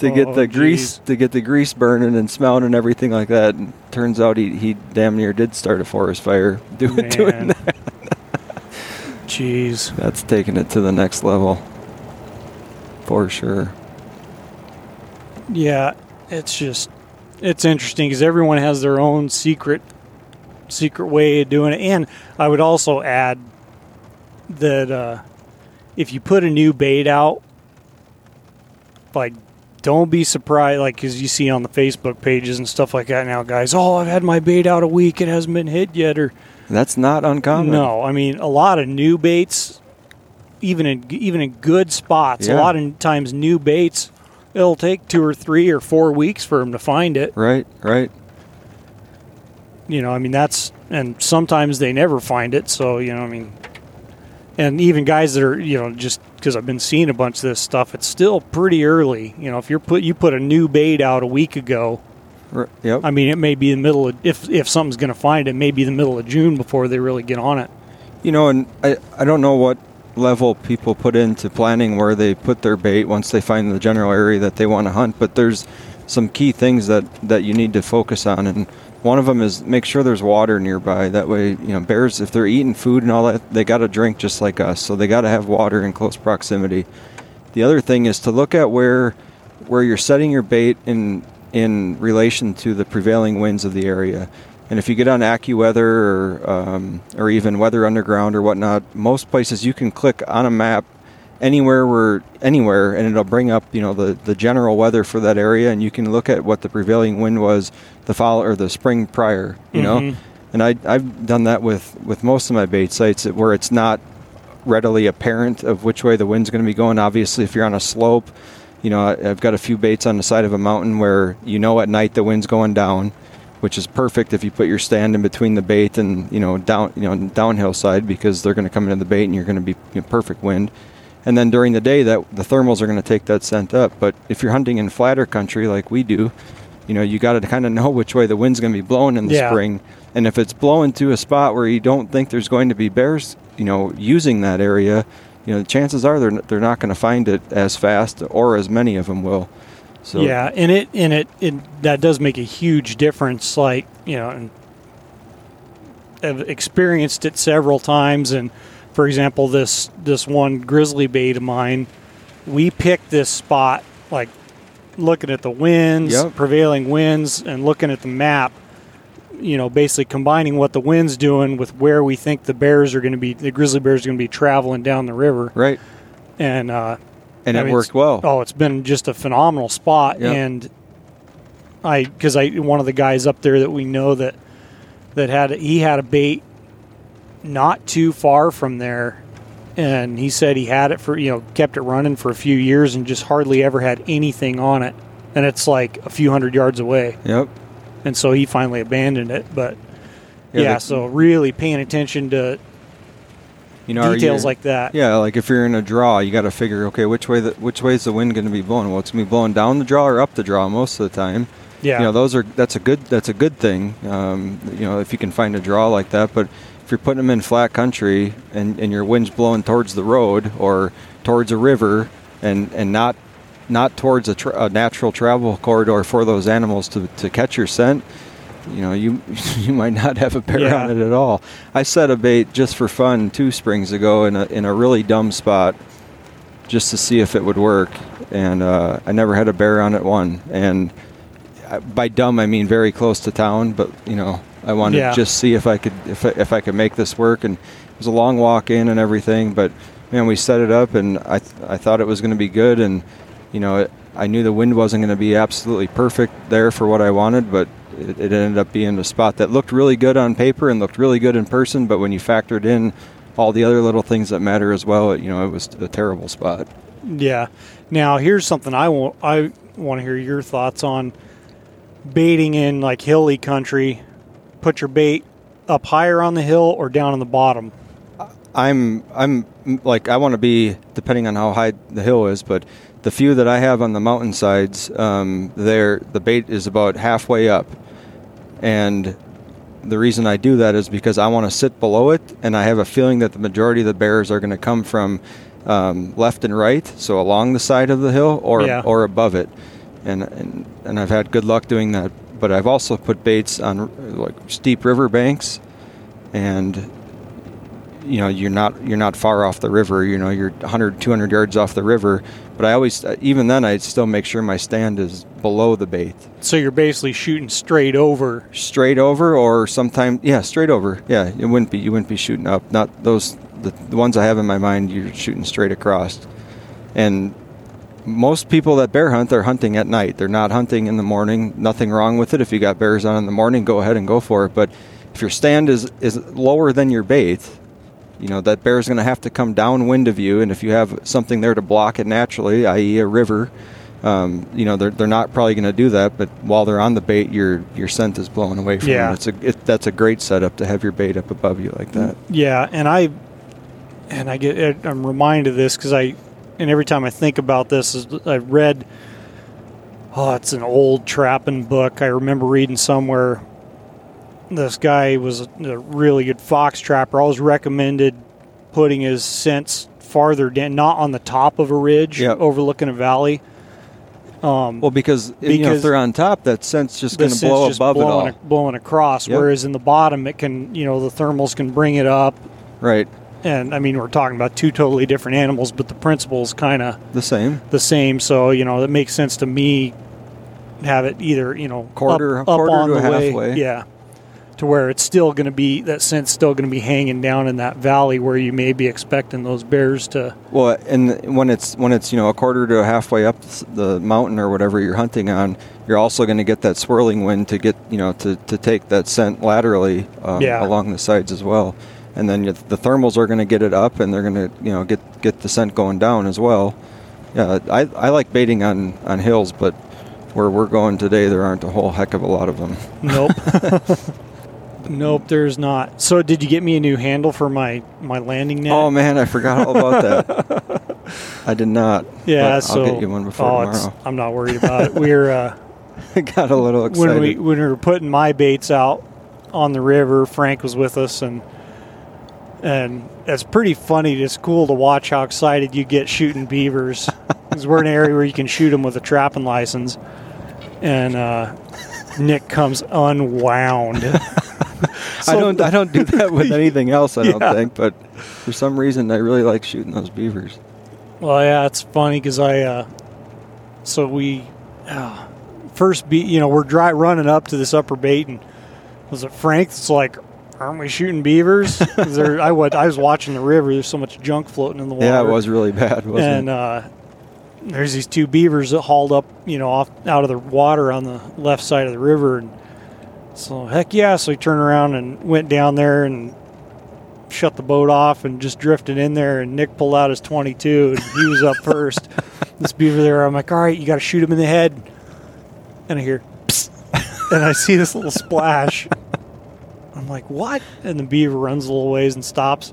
to get Oh, the grease to get the grease burning and smelling and everything like that. And turns out he, he damn near did start a forest fire doing, doing that. Jeez. That's taking it to the next level for sure. Yeah, it's just it's interesting because everyone has their own secret secret way of doing it, and I would also add that uh, if you put a new bait out, like don't be surprised, like, because you see on the Facebook pages and stuff like that now, guys. Oh, I've had my bait out a week; it hasn't been hit yet, or That's not uncommon. no. I mean, a lot of new baits, even in even in good spots, a lot of times new baits, it'll take two or three or four weeks for them to find it. Right, right. You know, I mean that's and sometimes they never find it. So you know, I mean, and even guys that are you know just because I've been seeing a bunch of this stuff, it's still pretty early. You know, if you're put you put a new bait out a week ago, yep. I mean, it may be the middle of if if something's going to find it, it may be the middle of June before they really get on it. You know, and I, I don't know what level people put into planning where they put their bait once they find the general area that they want to hunt, but there's some key things that, that you need to focus on. And one of them is make sure there's water nearby. That way, you know, bears, if they're eating food and all that, they got to drink just like us. So they got to have water in close proximity. The other thing is to look at where where you're setting your bait in in relation to the prevailing winds of the area. And if you get on AccuWeather or um, or even Weather Underground or whatnot, most places you can click on a map anywhere where anywhere, and it'll bring up you know the, the general weather for that area, and you can look at what the prevailing wind was the fall or the spring prior. You know, Mhm. and I I've done that with with most of my bait sites where it's not readily apparent of which way the wind's going to be going. Obviously, if you're on a slope, you know I- I've got a few baits on the side of a mountain where you know at night the wind's going down, which is perfect if you put your stand in between the bait and you know down you know downhill side because they're going to come into the bait and you're going to be you know, perfect wind. And then during the day, that the thermals are going to take that scent up. But if you're hunting in flatter country like we do, you know you got to kind of know which way the wind's going to be blowing in the Yeah. spring. And if it's blowing to a spot where you don't think there's going to be bears, you know, using that area, you know, the chances are they're they're not going to find it as fast or as many of them will. So yeah, and it and it, it that does make a huge difference. Like you know, and I've experienced it several times. And for example, this this one grizzly bait of mine, we picked this spot like looking at the winds, Yep. prevailing winds, and looking at the map. You know, basically combining what the wind's doing with where we think the bears are going to be, the grizzly bears are going to be traveling down the river, right, and uh, and I it mean, worked well. Oh, it's been just a phenomenal spot, Yep. and I because I one of the guys up there that we know that that had he had a bait not too far from there, and he said he had it for you know kept it running for a few years and just hardly ever had anything on it, and it's like a few hundred yards away, Yep. and so he finally abandoned it. But Yeah, yeah, so really paying attention to You know, details like that. Yeah, like if you're in a draw, you got to figure, okay, which way the which way is the wind going to be blowing? Well, it's going to be blowing down the draw or up the draw most of the time. yeah, You know, those are that's a good that's a good thing. Um, you know, if you can find a draw like that, but if you're putting them in flat country and, and your wind's blowing towards the road or towards a river and and not not towards a, tra- a natural travel corridor for those animals to, to catch your scent, you know, you you might not have a bear Yeah. on it at all. I set a bait just for fun two springs ago in a in a really dumb spot, just to see if it would work, and uh, I never had a bear on it one. And uh, by dumb I mean very close to town, but you know I wanted Yeah. to just see if I could if I, if I could make this work. And it was a long walk in and everything, but man, we set it up, and I th- I thought it was going to be good, and you know it, I knew the wind wasn't going to be absolutely perfect there for what I wanted, but it, it ended up being a spot that looked really good on paper and looked really good in person. But when you factored in all the other little things that matter as well, it, you know, it was a terrible spot. Yeah. Now here's something I want I want to hear your thoughts on baiting in like hilly country. Put your bait up higher on the hill or down on the bottom. I'm I'm like I want to be depending on how high the hill is, but the few that I have on the mountainsides, um, there the bait is about halfway up, and the reason I do that is because I want to sit below it, and I have a feeling that the majority of the bears are going to come from um, left and right, so along the side of the hill or Yeah. or above it, and, and and I've had good luck doing that. But I've also put baits on like steep river banks, and you know you're not you're not far off the river you know you're 100 200 yards off the river. But i always uh, even then i still make sure my stand is below the bait. So you're basically shooting straight over. straight over or sometimes yeah straight over. Yeah it wouldn't be you wouldn't be shooting up. Not those the, the ones i have in my mind you're shooting straight across. And most people that bear hunt, they're hunting at night. They're not hunting in the morning. Nothing wrong with it. If you got bears on in the morning, go ahead and go for it. But if your stand is is lower than your bait, you know that bear is going to have to come downwind of you. And if you have something there to block it naturally, i.e., a river, um, you know they're, they're not probably going to do that. But while they're on the bait, your your scent is blowing away from Yeah. them. It's a it, that's a great setup to have your bait up above you like that. Yeah, and I and I get I'm reminded of this because I and every time I think about this, is I read. Oh, it's an old trapping book. I remember reading somewhere. This guy was a, really good fox trapper. Always recommended putting his scents farther down, not on the top of a ridge Yep. overlooking a valley. Um, Well, because, you know, if they're on top, that scent's just going to blow above it blowing, all. blowing across. Yep. Whereas in the bottom, it can, you know, the thermals can bring it up Right. And I mean we're talking about two totally different animals, but the principle is kind of The same. the same. So you know that makes sense to me. Have it either you know Quarter- up, up quarter on to the way, halfway. yeah, to where it's still going to be that scent's still going to be hanging down in that valley where you may be expecting those bears to. Well, and when it's when it's you know a quarter to halfway up the mountain or whatever you're hunting on, you're also going to get that swirling wind to get you know to, to take that scent laterally um, Yeah. along the sides as well, and then the thermals are going to get it up and they're going to you know get get the scent going down as well. Yeah, I, I like baiting on on hills, but where we're going today, there aren't a whole heck of a lot of them. Nope. nope, there's not. So did you get me a new handle for my my landing net? Oh man, I forgot all about that. I did not. yeah, so I'll get you one before oh, tomorrow. I'm not worried about it. We're. Uh, got a little excited. when we when we were putting my baits out on the river, Frank was with us, and and it's pretty funny. It's cool to watch how excited you get shooting beavers. Because we're in an area where you can shoot them with a trapping license, and uh, Nick comes unwound. I don't. I don't do that with anything else. I Yeah. don't think. But for some reason, I really like shooting those beavers. Well, yeah, it's funny because I, uh, so we, uh, first be, you know, we're dry running up to this upper bait, and was it Frank that's like, aren't we shooting beavers? there, I, was, I was watching the river. There's so much junk floating in the water. Yeah, it was really bad, wasn't And it? uh, there's these two beavers that hauled up, you know, off out of the water on the left side of the river, and so heck yeah. So we turned around and went down there and shut the boat off and just drifted in there. And Nick pulled out his 22 and he was up first. This beaver there, I'm like, all right, you got to shoot him in the head. And I hear, "Psst," and I see this little splash. Like, what? And the beaver runs a little ways and stops.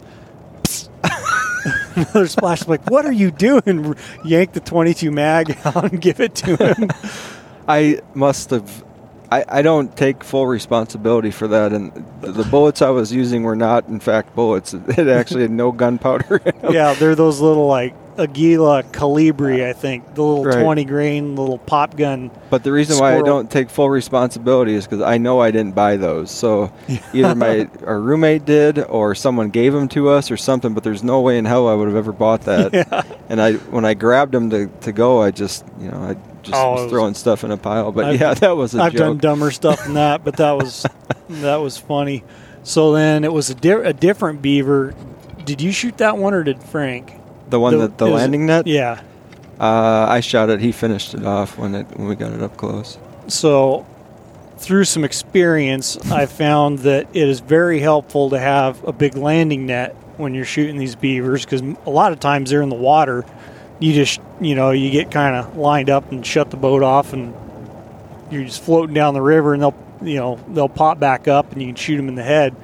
Another splash. I'm like, what are you doing? Yank the 22 mag out and give it to him. I must have. I, I don't take full responsibility for that, and the, the bullets I was using were not, in fact, bullets. It actually had no gunpowder. yeah, they're those little like Aguila Colibri, I think, the little Right. 20 grain little pop gun. But the reason why I don't take full responsibility is because I know I didn't buy those. So either my our roommate did, or someone gave them to us, or something. But there's no way in hell I would have ever bought that. Yeah. And I when I grabbed them to, to go, I just you know I just Oh, was was- throwing stuff in a pile. But I've- yeah, that was a I've done dumber stuff than that, but that was that was funny. So then it was a, di- a different beaver. Did you shoot that one or did Frank? the one the- that the landing net. Yeah. Uh, I shot it. He finished it off when it when we got it up close. So through some experience, I found that it is very helpful to have a big landing net when you're shooting these beavers because a lot of times they're in the water. You just, you know, you get kind of lined up and shut the boat off, and you're just floating down the river, and they'll, you know, they'll pop back up, and you can shoot them in the head.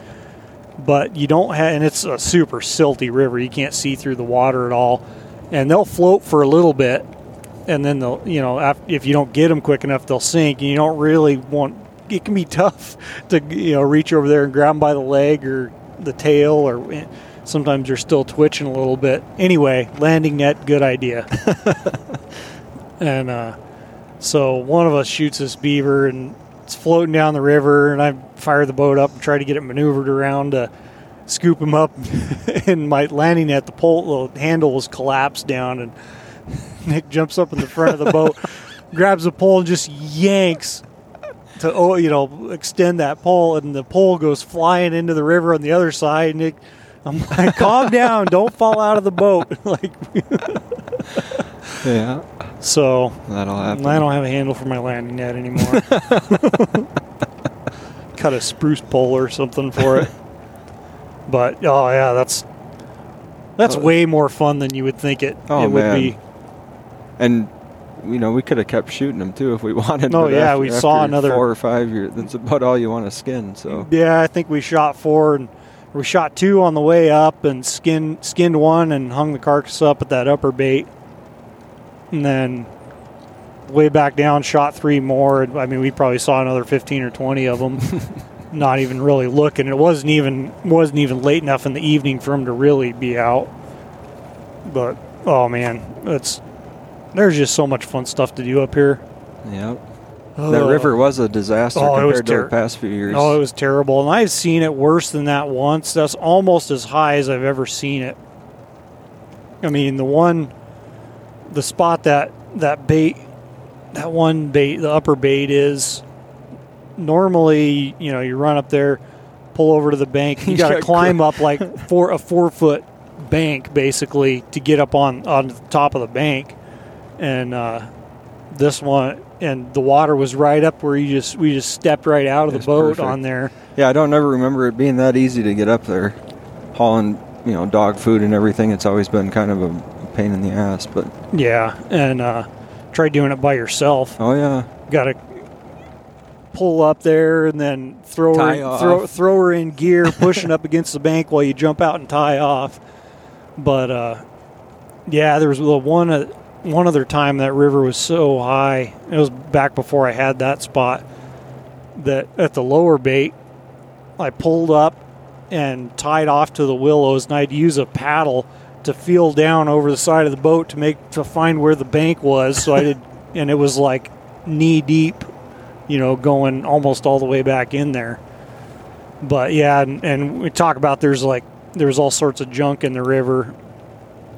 But you don't have, and it's a super silty river. You can't see through the water at all, and they'll float for a little bit, and then they'll you know if you don't get them quick enough they'll sink and you don't really want it can be tough to you know reach over there and grab them by the leg or the tail or eh, sometimes you're still twitching a little bit. Anyway landing net good idea. And uh, so one of us shoots this beaver and it's floating down the river and i fire the boat up and try to get it maneuvered around to scoop him up. And my landing net the pole the handle was collapsed down and Nick jumps up in the front of the boat, grabs the pole, and just yanks to oh, you know, extend that pole, and the pole goes flying into the river on the other side. and Nick I'm like, calm down, don't fall out of the boat. like, Yeah, so that'll happen. I don't have a handle for my landing net anymore. Cut a spruce pole or something for it. But oh yeah, that's that's Oh. way more fun than you would think it, Oh, it would man. be. And you know, we could have kept shooting them too if we wanted. Oh, yeah, after- we saw another- four or five years. That's about all you want to skin. So Yeah, I think we shot four and we shot two on the way up and skinned skinned one and hung the carcass up at that upper bait. And then way back down shot three more. I mean, we probably saw another 15 or 20 of them. not even really looking. It wasn't even wasn't even late enough in the evening for them to really be out. But oh man, it's there's just so much fun stuff to do up here. yeah, that Ugh. river was a disaster Oh, compared to the past few years. Oh, it was terrible. And I've seen it worse than that once. That's almost as high as I've ever seen it. I mean, the one, the spot that that bait, that one bait, the upper bait is normally, you know, you run up there, pull over to the bank. You You got to climb up like four a four foot bank basically to get up on on the top of the bank, and uh, this one and the water was right up where you just we just stepped right out of the boat perfect. on there. Yeah, I don't ever remember it being that easy to get up there, hauling you know dog food and everything. It's always been kind of a pain in the ass. But Yeah, and uh, try doing it by yourself. oh yeah, Got to pull up there and then throw Tie her, off. throw throw her in gear, pushing up against the bank while you jump out and tie off. But uh, yeah, there was the one uh, one other time that river was so high. It was back before I had that spot. That at the lower bait, I pulled up and tied off to the willows, and I'd use a paddle to feel down over the side of the boat to make to find where the bank was. So I did, and it was like knee deep, you know, going almost all the way back in there. But yeah, and, and we talk about there's like there's all sorts of junk in the river.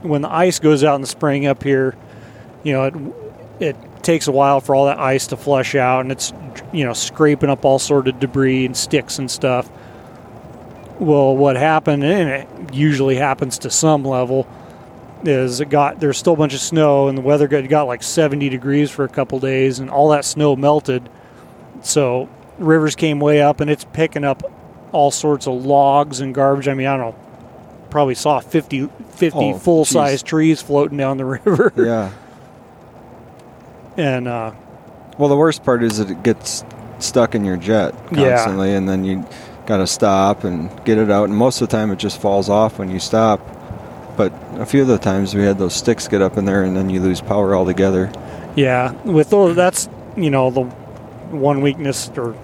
When the ice goes out in the spring up here, you know, it it takes a while for all that ice to flush out, and it's you know scraping up all sort of debris and sticks and stuff. Well, what happened, and it usually happens to some level, is it got there's still a bunch of snow, and the weather got, got like 70 degrees for a couple days, and all that snow melted. So rivers came way up, and it's picking up all sorts of logs and garbage. I mean, I don't know, probably saw 50, 50 Oh, full size trees floating down the river, yeah. And uh, Well, the worst part is that it gets stuck in your jet Yeah. constantly, and then you got to stop and get it out. And most of the time, it just falls off when you stop. But a few of the times, we had those sticks get up in there, and then you lose power altogether. Yeah, with those, that's you know the one weakness or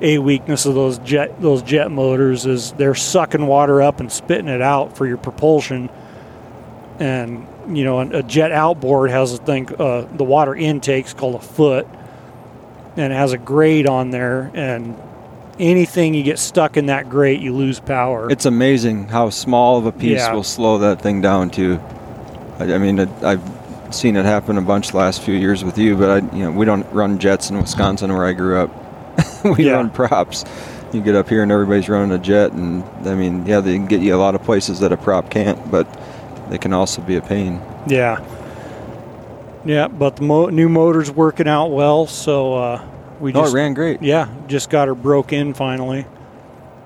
a weakness of those jet those jet motors is they're sucking water up and spitting it out for your propulsion. And you know, a jet outboard has a thing, uh, the water intake's called a foot, and it has a grate on there. And anything you get stuck in that grate, you lose power. It's amazing how small of a piece Yeah. will slow that thing down to. I, I mean, it, I've seen it happen a bunch the last few years with you, but I, you know, we don't run jets in Wisconsin where I grew up. we Yeah. run props. You get up here and everybody's running a jet, and I mean, yeah, they can get you a lot of places that a prop can't, but they can also be a pain. Yeah. Yeah, but the mo- new motor's working out well, so uh, we No, just it ran great. yeah just got her broke in finally.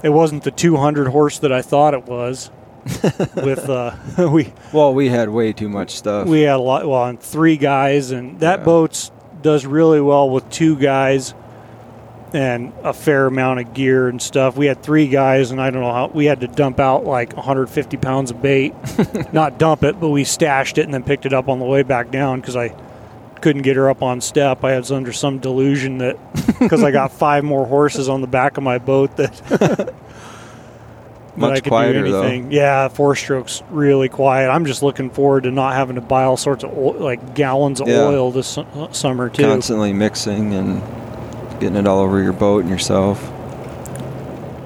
It wasn't the 200 horse that I thought it was. with uh, we Well, we had way too much stuff. we had a lot well and three guys and that Yeah. boat's does really well with two guys and a fair amount of gear and stuff. We had three guys and I don't know how we had to dump out like 150 pounds of bait. Not dump it, but we stashed it and then picked it up on the way back down because I couldn't get her up on step. I was under some delusion that because I got five more horses on the back of my boat that. Much I could quieter, do though. anything. Yeah, four strokes really quiet. I'm just looking forward to not having to buy all sorts of oil, like gallons of Yeah. oil this su- summer too. Constantly mixing and getting it all over your boat and yourself.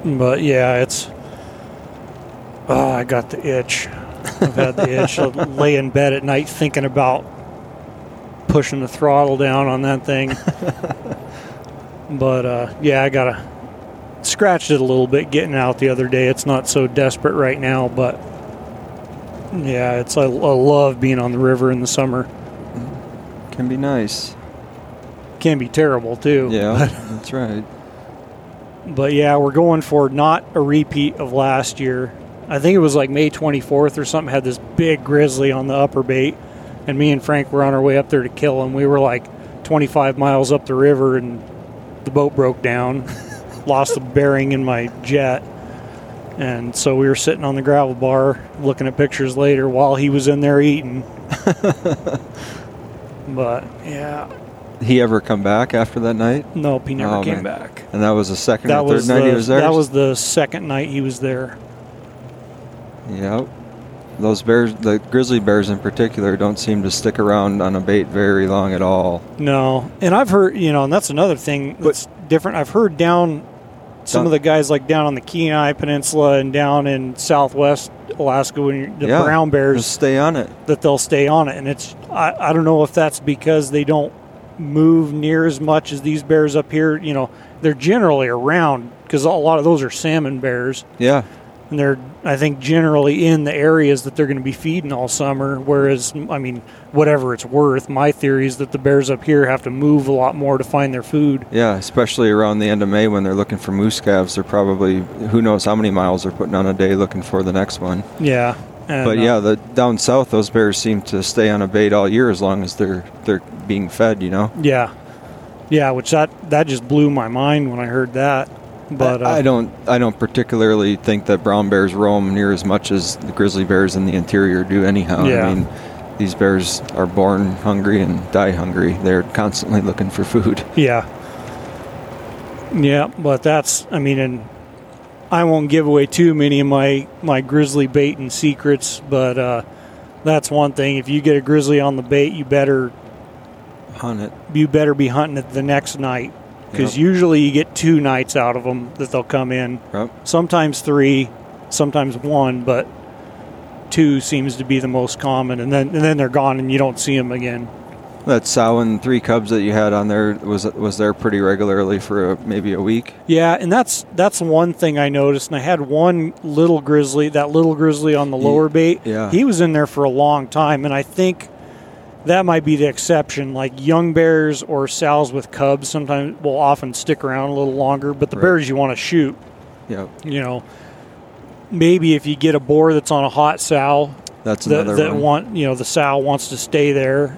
But yeah, it's. Oh, I got the itch. I've had the itch. I lay in bed at night thinking about pushing the throttle down on that thing. but uh, yeah, I gotta scratched it a little bit getting out the other day. It's not so desperate right now, but yeah, it's I, I love being on the river in the summer. Can be nice. Can be terrible too. Yeah, that's right. But yeah, we're going for not a repeat of last year. I think it was like May 24th or something. Had this big grizzly on the upper bait, and me and Frank were on our way up there to kill him. We were like 25 miles up the river, and the boat broke down. Lost the bearing in my jet, and so we were sitting on the gravel bar looking at pictures later while he was in there eating. but yeah, He ever come back after that night? nope, he never Oh, came man. back. And that was the second That or third night the, he was there. that was the second night he was there. Yep. Those bears, the grizzly bears in particular, don't seem to stick around on a bait very long at all. No, and I've heard you know, and that's another thing that's different. I've heard down some of the guys like down on the Kenai Peninsula and down in Southwest Alaska when you're, the Yeah, brown bears stay on it. that they'll stay on it, and it's I, I don't know if that's because they don't move near as much as these bears up here. You know, they're generally around because a lot of those are salmon bears, Yeah. and they're I think generally in the areas that they're going to be feeding all summer. Whereas, I mean, whatever it's worth, my theory is that the bears up here have to move a lot more to find their food. Yeah, especially around the end of May when they're looking for moose calves. They're probably who knows how many miles they're putting on a day looking for the next one. Yeah, and, But uh, yeah, the down south, those bears seem to stay on a bait all year as long as they're they're being fed. You know. yeah, yeah. Which that that just blew my mind when I heard that. But uh, I, I don't I don't particularly think that brown bears roam near as much as the grizzly bears in the interior do. Anyhow, Yeah. I mean, these bears are born hungry and die hungry. They're constantly looking for food. Yeah. Yeah, but that's I mean and I won't give away too many of my my grizzly baiting secrets, but uh that's one thing. If you get a grizzly on the bait, you better Hunt it. you better be hunting it the next night because Yep. usually you get two nights out of them that they'll come in. Yep. Sometimes three, sometimes one, but two seems to be the most common, and then and then they're gone and you don't see them again. That sow and three cubs that you had on there was was there pretty regularly for a, maybe a week. Yeah, and that's that's one thing I noticed. And I had one little grizzly, that little grizzly on the lower bait. yeah. he was in there for a long time, and I think that might be the exception. Like young bears or sows with cubs, sometimes will often stick around a little longer. But the Right. bears you want to shoot, Yep. you know, maybe if you get a boar that's on a hot sow That's that, another that one. want you know the sow wants to stay there,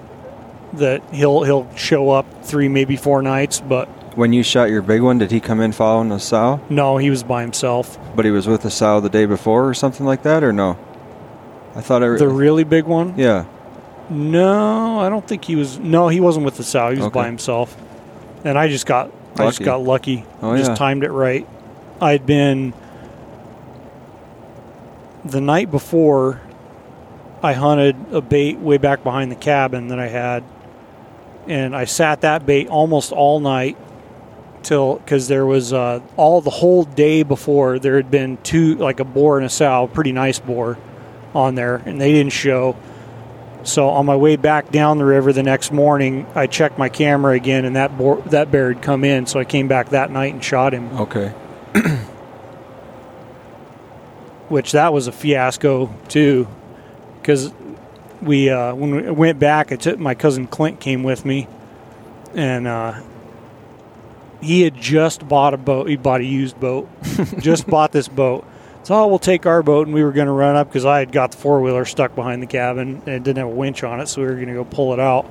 that he'll he'll show up three maybe four nights, but. When you shot your big one, did he come in following the sow? No, he was by himself. But he was with the sow the day before or something like that, or no? I thought I. re- The really big one? yeah. No, I don't think he was. No, he wasn't with the sow. He was by himself. And I just got, I just Lucky. got lucky. Oh, just yeah. timed it right. I'd been the night before. I hunted a bait way back behind the cabin that I had, and I sat that bait almost all night till because there was uh, all the whole day before there had been two like a boar and a sow, pretty nice boar, on there, and they didn't show. So on my way back down the river the next morning, I checked my camera again, and that boar, that bear had come in. So I came back that night and shot him, Okay. which that was a fiasco too, because we uh, when we went back, I took my cousin Clint came with me, and uh, he had just bought a boat. He bought a used boat, just bought this boat. So oh, we'll take our boat, and we were going to run up because I had got the four wheeler stuck behind the cabin and it didn't have a winch on it, so we were going to go pull it out.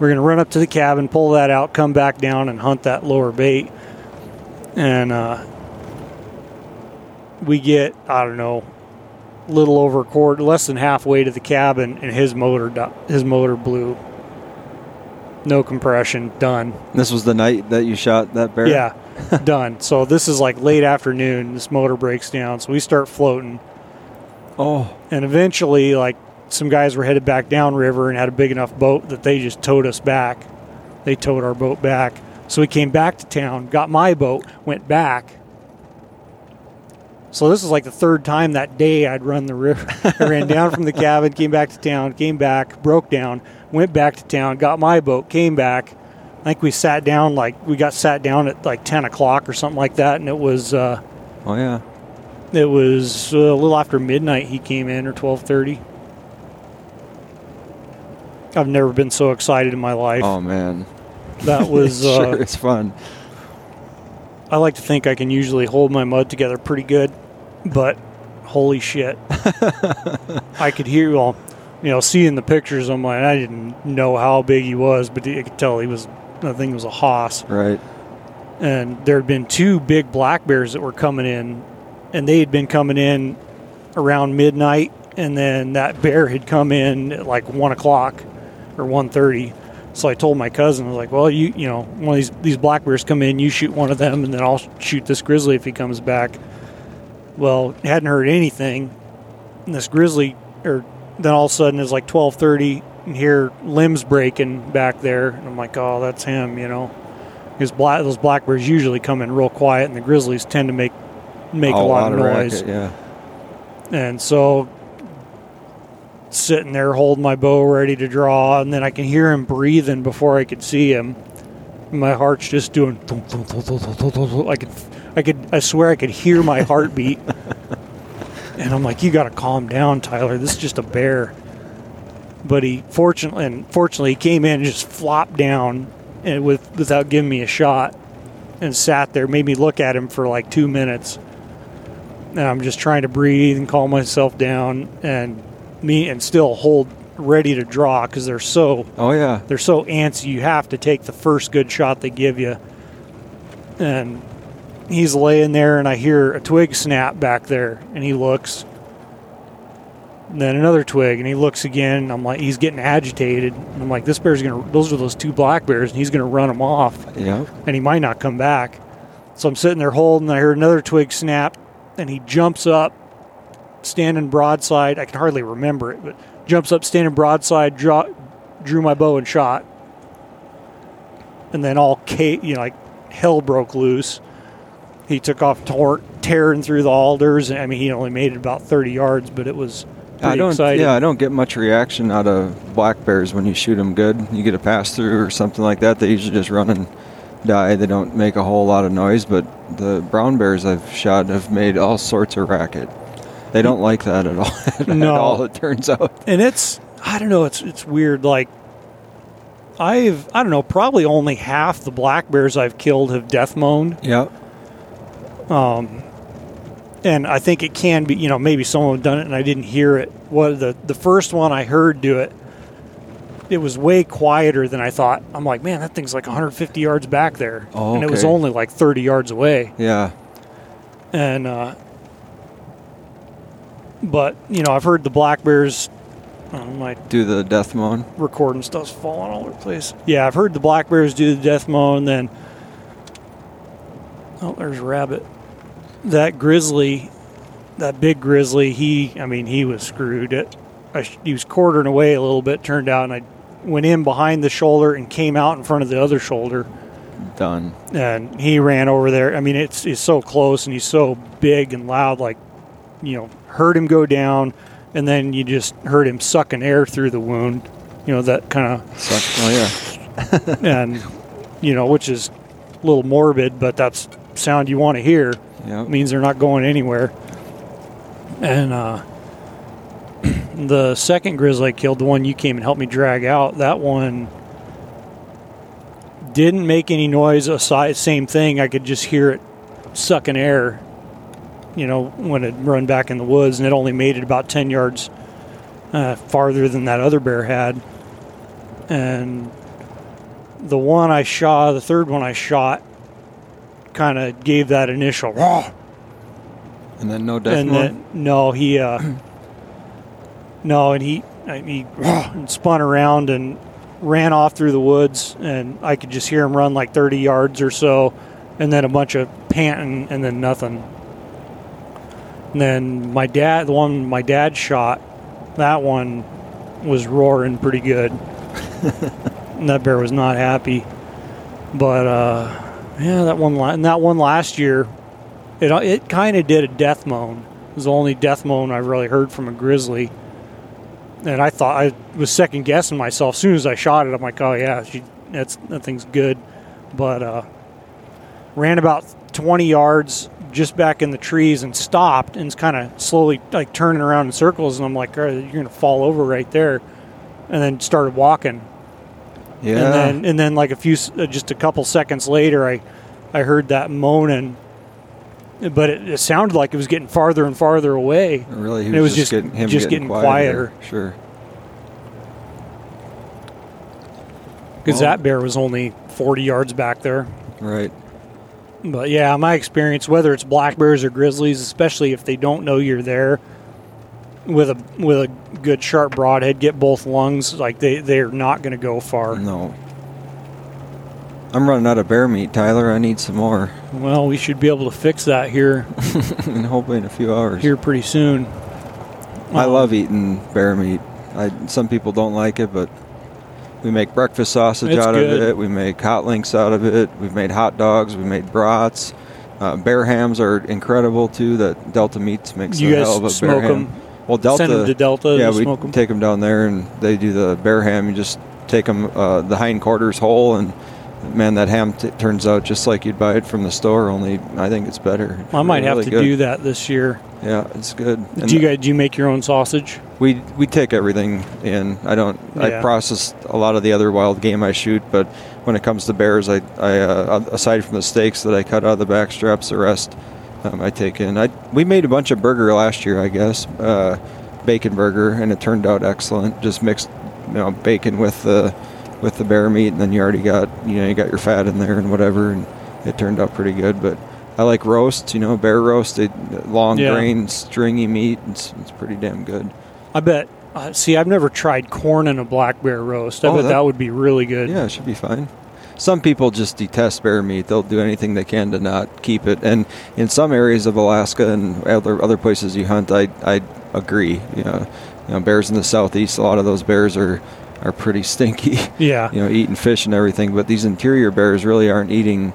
We are going to run up to the cabin, pull that out, come back down, and hunt that lower bait. And uh, we get I don't know, little over a quarter, less than halfway to the cabin, and his motor his motor blew. No compression, done. This was the night that you shot that bear. Yeah, done. So this is like late afternoon. This motor breaks down, so we start floating, Oh. and eventually, like some guys were headed back downriver and had a big enough boat that they just towed us back. They towed our boat back. So we came back to town, got my boat, went back. So this is like the third time that day I'd run the river. I ran down from the cabin, came back to town, came back, broke down, went back to town, got my boat, came back. I think we sat down like we got sat down at like 10 o'clock or something like that, and it was uh, Oh yeah. it was uh, a little after midnight. He came in or 12:30. I've never been so excited in my life. Oh man. That was uh, sure it's fun. I like to think I can usually hold my mud together pretty good, but holy shit. I could hear, well, you know, seeing the pictures I'm like, I didn't know how big he was, but I could tell he was, I think it was a hoss. Right. And there had been two big black bears that were coming in, and they had been coming in around midnight, and then that bear had come in at like one o'clock or 1.30. So I told my cousin, I was like, "Well, you you know, one of these these black bears come in, you shoot one of them, and then I'll shoot this grizzly if he comes back." Well, hadn't heard anything. And this grizzly, or then all of a sudden it's like 12:30, and hear limbs breaking back there, and I'm like, "Oh, that's him," you know, because black those black bears usually come in real quiet, and the grizzlies tend to make make Oh, a lot, of noise. racket, yeah. And so sitting there holding my bow ready to draw, and then I can hear him breathing before I could see him. My heart's just doing. I could, I could, I swear I could hear my heartbeat. and I'm like, you got to calm down, Tyler. This is just a bear. But he fortunately, and fortunately, he came in and just flopped down, and with without giving me a shot, and sat there, made me look at him for like two minutes and I'm just trying to breathe and calm myself down and me and still hold ready to draw because they're so Oh yeah. they're so antsy. You have to take the first good shot they give you. And he's laying there, and I hear a twig snap back there, and he looks. And then another twig, and he looks again. And I'm like, he's getting agitated. And I'm like, this bear's gonna. Those are those two black bears, and he's gonna run them off Yeah. and he might not come back. So I'm sitting there holding. I hear another twig snap, and he jumps up, standing broadside. I can hardly remember it, but jumps up, standing broadside, draw, drew my bow and shot. And then all ca- you know, like hell broke loose. He took off, tor- tearing through the alders. I mean, he only made it about 30 yards, but it was pretty I don't. exciting. Yeah, I don't get much reaction out of black bears when you shoot them good. You get a pass through or something like that. They usually just run and die. They don't make a whole lot of noise. But the brown bears I've shot have made all sorts of racket. They don't like that at all. at No. all. It turns out. and it's I don't know, it's it's weird. Like I've I don't know, probably only half the black bears I've killed have death moaned, Yeah. and I think it can be you know maybe someone done it and I didn't hear it. What the the first one I heard do it, it was way quieter than I thought. I'm like, man, that thing's like 150 yards back there, Oh, and it was only like 30 yards away. Yeah. and uh, but you know I've heard the black bears. My Do the death moan. recording stuff's falling all over the place. Yeah, I've heard the black bears do the death moan. Then oh, there's a rabbit. That grizzly, that big grizzly. He, I mean, he was screwed. It, I, he was quartering away a little bit. Turned out, and I went in behind the shoulder and came out in front of the other shoulder Done. and he ran over there. I mean, it's it's so close, and he's so big and loud. Like, you know, heard him go down, and then you just heard him sucking air through the wound. You know that kind Suck. Oh yeah. and you know, which is a little morbid, but that's sound you want to hear. It means they're not going anywhere. And uh, the second grizzly I killed, the one you came and helped me drag out, that one didn't make any noise. Aside, same thing. I could just hear it sucking air. You know, when it run back in the woods, and it only made it about ten yards uh, farther than that other bear had. And the one I shot, the third one I shot, kind of gave that initial And then no death and then no, he uh, no, and he I- he and spun around and ran off through the woods, and I could just hear him run like thirty yards or so, and then a bunch of panting, and then nothing. And then my dad, the one my dad shot, that one was roaring pretty good. and that bear was not happy, but uh, yeah, that one and that one last year it, it kind of did a death moan. It was the only death moan I've really heard from a grizzly. And I thought I was second guessing myself. As soon as I shot it, I'm like, oh yeah, she, That's that thing's good, but uh, ran about 20 yards just back in the trees and stopped and it's kind of slowly like turning around in circles. And I'm like, "Oh, you're gonna fall over right there, and then started walking. Yeah. And then and then like a few uh, just a couple seconds later, I I heard that moaning. But it, it sounded like it was getting farther and farther away. really, he and it was, was just, just- getting him just getting, getting quieter. Sure. because Well- that bear was only 40 yards back there. Right. But yeah, my experience, whether it's black bears or grizzlies, especially if they don't know you're there, with a with a good sharp broadhead, get both lungs. Like they they're not going to go far. No. I'm running out of bear meat, Tyler. I need some more. Well, we should be able to fix that here and hopefully in a few hours. here pretty soon. I Um, love eating bear meat. I, some people don't like it, but we make breakfast sausage out good. of it. We make hot links out of it. We've made hot dogs. We made brats. Uh, bear hams are incredible too. That Delta Meats makes You a guys hell of a smoke bear ham. Well, Delta. Send them to Delta. yeah, we take them down there and they do the bear ham. You just take them uh, the hindquarters whole and. Man, that ham t- turns out just like you'd buy it from the store. Only I think it's better. I might have to good. do that this year. Yeah, it's good. And Do you guys do you make your own sausage? we we take everything in. I don't. I process a lot of the other wild game I shoot, but when it comes to bears, I, I uh, aside from the steaks that I cut out of the back straps, the rest um, I take in. I we made a bunch of burger last year, I guess, uh, bacon burger, and it turned out excellent. Just mixed, you know, bacon with the with the bear meat, and then you already got you know you got your fat in there and whatever, and it turned out pretty good. But I like roasts, you know, bear roast, long Yeah. grain, stringy meat. It's, it's pretty damn good. I bet. Uh, see, I've never tried corn in a black bear roast. I Oh, bet that- that, would be really good. Yeah, it should be fine. Some people just detest bear meat. They'll do anything they can to not keep it. And in some areas of Alaska and other other places you hunt, I I agree. You know, you know, bears in the southeast, a lot of those bears are are pretty stinky. Yeah. You know, eating fish and everything. But these interior bears really aren't eating.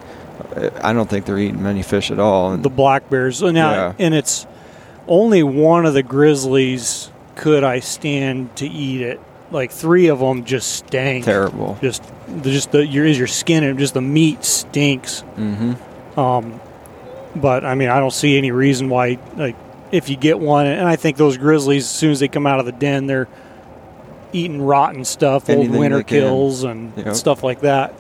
Uh, I don't think they're eating many fish at all. And the black bears. Now, Yeah. and it's only one of the grizzlies could I stand to eat it. Like three of them just stank. terrible. Just, just the your is your skin and just the meat stinks. Mm-hmm. Um, but I mean, I don't see any reason why. Like, if you get one, and I think those grizzlies, as soon as they come out of the den, they're eating rotten stuff, Anything old winter kills, and Yep. stuff like that.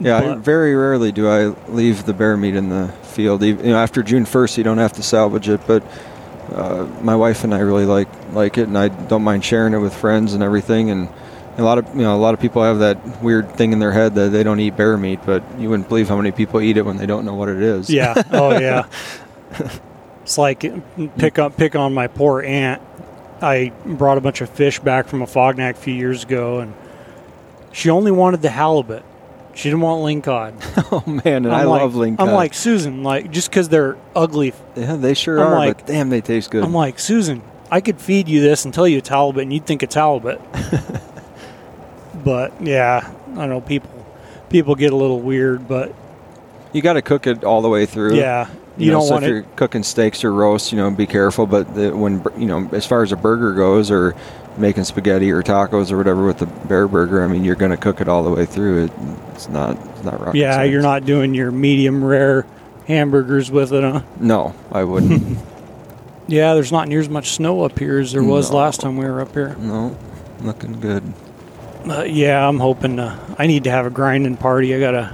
Yeah, But- very rarely do I leave the bear meat in the field. Even, you know, after June first, you don't have to salvage it. But uh, my wife and I really like like it, and I don't mind sharing it with friends and everything. And a lot of you know, a lot of people have that weird thing in their head that they don't eat bear meat, but you wouldn't believe how many people eat it when they don't know what it is. Yeah. Oh yeah. it's like pick up pick on my poor aunt. I brought a bunch of fish back from Afognak a few years ago, and she only wanted the halibut. She didn't want lingcod. oh man, and I'm I like, love lingcod. I'm like Susan, like just because they're ugly. yeah, they sure I'm are, like- but damn, they taste good. I'm like Susan. I could feed you this and tell you it's halibut, and you'd think it's halibut. but yeah, I know people people get a little weird, but you got to cook it all the way through. yeah, you, know, don't so want if it. you're cooking steaks or roasts, you know, be careful. But the, when you know, as far as a burger goes, or making spaghetti or tacos or whatever with the bear burger, I mean, you're going to cook it all the way through. It, it's not, it's not rocket Yeah, science. you're not doing your medium rare hamburgers with it, huh? No, I wouldn't. Yeah, there's not near as much snow up here as there was No. last time we were up here. no, looking good. Uh, yeah, I'm hoping to. I need to have a grinding party. I gotta.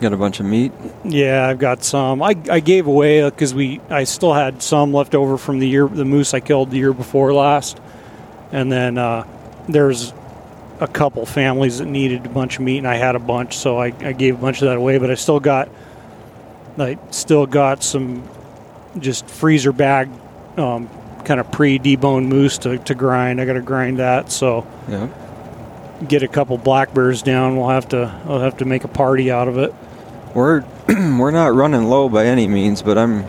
Got a bunch of meat. Yeah, I've got some. I, I gave away because we. I still had some left over from the year the moose I killed the year before last, and then uh, there's a couple families that needed a bunch of meat, and I had a bunch, so I, I gave a bunch of that away. But I still got. I still got some, just freezer bag, um, kind of pre deboned moose to, to grind. I got to grind that. So Yeah. get a couple black bears down. We'll have to. I'll have to make a party out of it. We're we're not running low by any means, but I'm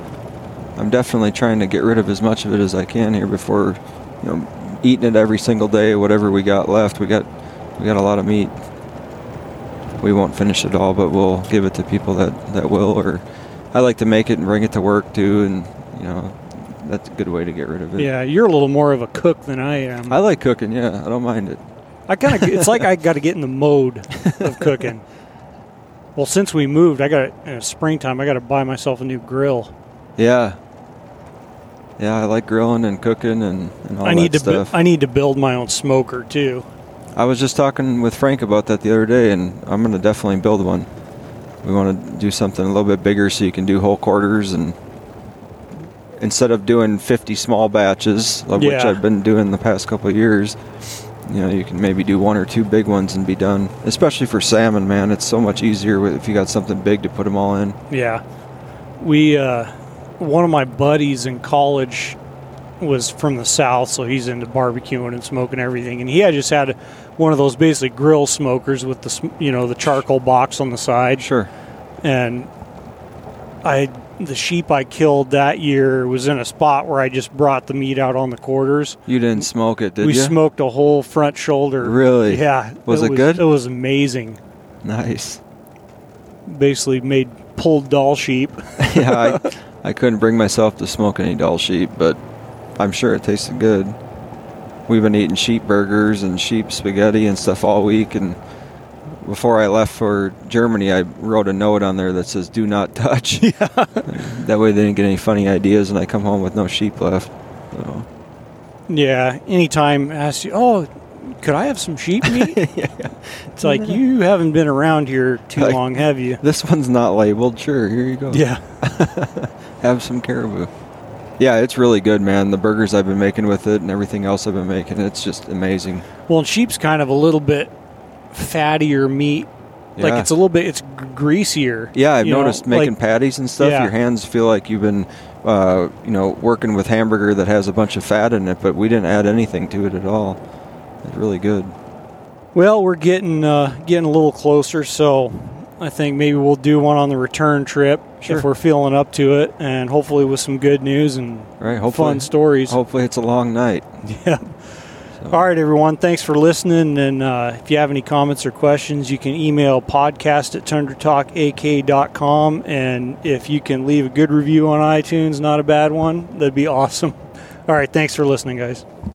I'm definitely trying to get rid of as much of it as I can here before you know eating it every single day. Whatever we got left, we got we got a lot of meat. We won't finish it all, but we'll give it to people that that will. Or I like to make it and bring it to work too, and you know that's a good way to get rid of it. Yeah, you're a little more of a cook than I am. I like cooking. Yeah, I don't mind it. I kind of it's like I got to get in the mode of cooking. Well, since we moved, I got in springtime. I got to buy myself a new grill. Yeah. Yeah, I like grilling and cooking and, and all I need that to bu- stuff. I need to build my own smoker too. I was just talking with Frank about that the other day, and I'm going to definitely build one. We want to do something a little bit bigger so you can do whole quarters and instead of doing 50 small batches, of which I've been doing the past couple of years, you know, you can maybe do one or two big ones and be done. Especially for salmon, man, it's so much easier if you got something big to put them all in. Yeah, we uh, one of my buddies in college was from the south, so he's into barbecuing and smoking everything, and he had just had one of those basically grill smokers with the you know the charcoal box on the side. Sure. and I the sheep I killed that year was in a spot where I just brought the meat out on the quarters. You didn't smoke it, did we you? We smoked a whole front shoulder. Really? Yeah. Was it good? It was amazing. nice. Basically made pulled Dall sheep. yeah, I, I couldn't bring myself to smoke any Dall sheep, but I'm sure it tasted good. We've been eating sheep burgers and sheep spaghetti and stuff all week, and before I left for Germany, I wrote a note on there that says "Do not touch." Yeah. that way, they didn't get any funny ideas, and I come home with no sheep left. So, Yeah. Anytime ask you, oh, could I have some sheep meat? yeah. It's like you haven't been around here too Like- long, have you? this one's not labeled. Sure, here you go. Yeah. Have some caribou. Yeah, it's really good, man. The burgers I've been making with it and everything else I've been making, it's just amazing. Well, and sheep's kind of a little bit fattier meat. Like it's a little bit, it's greasier. Yeah, I've you know, noticed making like- patties and stuff. Yeah. Your hands feel like you've been, uh, you know, working with hamburger that has a bunch of fat in it, but we didn't add anything to it at all. It's really good. Well, we're getting uh, getting a little closer, so I think maybe we'll do one on the return trip Sure. if we're feeling up to it, and hopefully with some good news and Right? Hopefully, fun stories. hopefully it's a long night. Yeah. All right, everyone. Thanks for listening. And uh, if you have any comments or questions, you can email podcast at tundratalkak.com. And if you can leave a good review on iTunes, not a bad one, that'd be awesome. All right. Thanks for listening, guys.